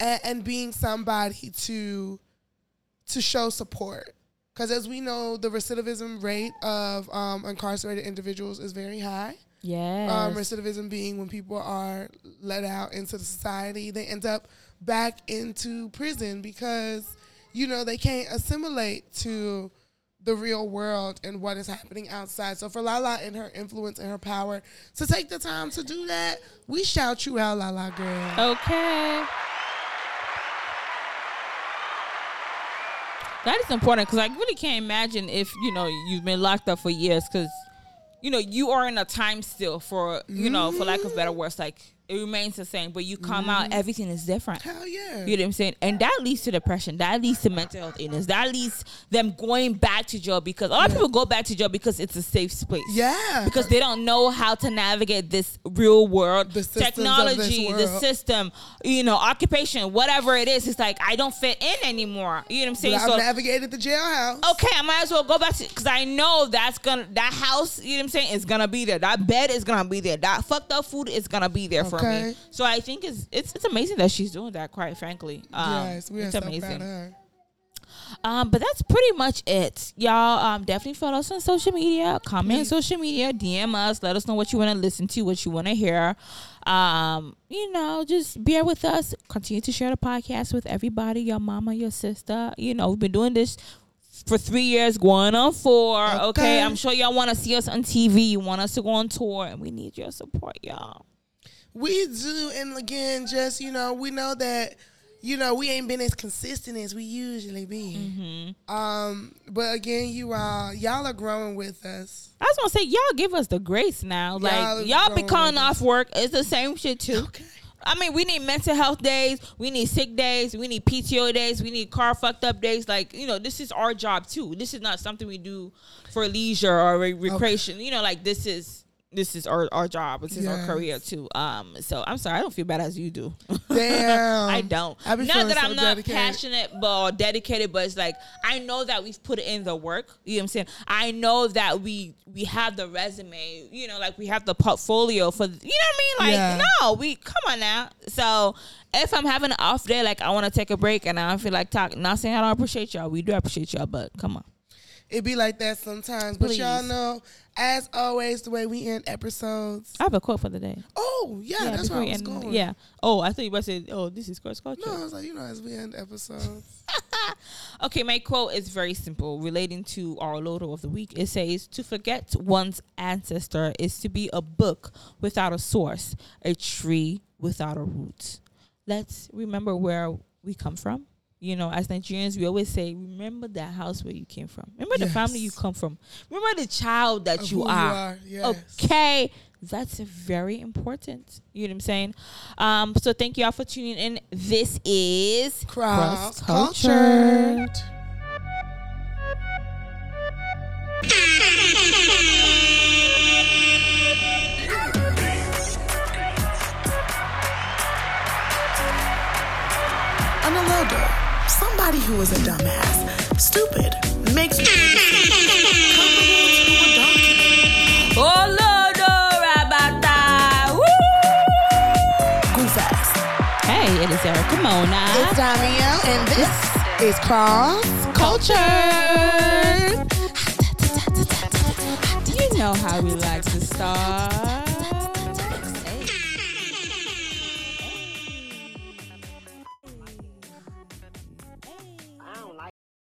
and, and being somebody to to show support. Because as we know, the recidivism rate of um, incarcerated individuals is very high. yes. Um, recidivism being when people are let out into the society, they end up back into prison because, you know, they can't assimilate to the real world and what is happening outside. So for Lala and her influence and her power to take the time to do that, we shout you out, Lala girl. Okay. That is important because I really can't imagine if you know you've been locked up for years because you know you are in a time still for you know for lack of better words like it remains the same but you come out mm-hmm. everything is different. Hell yeah. You know what I'm saying? And that leads to depression. That leads to mental health illness. That leads them going back to jail because a lot of people go back to jail because it's a safe space yeah. because they don't know how to navigate this real world The systems of this technology the system you know occupation whatever it is it's like i don't fit in anymore you know what i'm saying But I've so navigated the jailhouse. okay i might as well go back to because i know that's gonna that house you know what i'm saying is gonna be there that bed is gonna be there that fucked up food is gonna be there So i think it's it's, it's amazing that she's doing that quite frankly um, yes, we are it's so proud amazing of her. um, but that's pretty much it, y'all. Um, definitely follow us on social media. Comment on social media. DM us. Let us know what you want to listen to, what you want to hear. Um, you know, just bear with us. Continue to share the podcast with everybody. Your mama, your sister. You know, we've been doing this for three years, going on four. Okay, Okay. I'm sure y'all want to see us on TV. You want us to go on tour, and we need your support, y'all. We do, and again, just you know, we know that you know we ain't been as consistent as we usually be. Mm-hmm. Um, but again, you all y'all are growing with us. I was gonna say, y'all give us the grace now. Like Y'all y'all, be calling off work. It's the same shit too. Okay. I mean, we need mental health days. We need sick days. We need PTO days. We need car fucked up days. Like you know, this is our job too. This is not something we do for leisure or re- recreation. You know, like this is this is our, our job. This is our career too. Um, so I'm sorry, I don't feel bad as you do. Damn. I don't. I not that so I'm not dedicated. passionate but or dedicated, but it's like I know that we've put in the work. You know what I'm saying? I know that we we have the resume. You know, like we have the portfolio for. You know what I mean? Like Yeah. no, we come on now. So if I'm having an off day, like I want to take a break and I don't feel like talking. Not saying I don't appreciate y'all. We do appreciate y'all, but come on. It be like that sometimes. But y'all know, as always, the way we end episodes. I have a quote for the day. Oh, yeah, that's before where I was end- going. Yeah. Oh, I thought you were about to say, oh, this is cross culture. No, I was like, you know, as we end episodes. Okay, my quote is very simple, relating to our Loto of the week. It says, To forget one's ancestor is to be a book without a source, a tree without a root. Let's remember where we come from. You know, as Nigerians, we always say, Remember that house where you came from. Remember the family you come from. Remember the child that Of you who you are. are, yes. Okay. That's very important. You know what I'm saying? Um, so thank you all for tuning in. This is Cross Cultured. cultured. Somebody who is a dumbass, stupid, makes comparable to a donkey, Oh Lord, oh, Rabata. Woo! goof ass. Hey, it is Erica Mona. It's Danielle, and this is Cross Culture. You know how we like to start.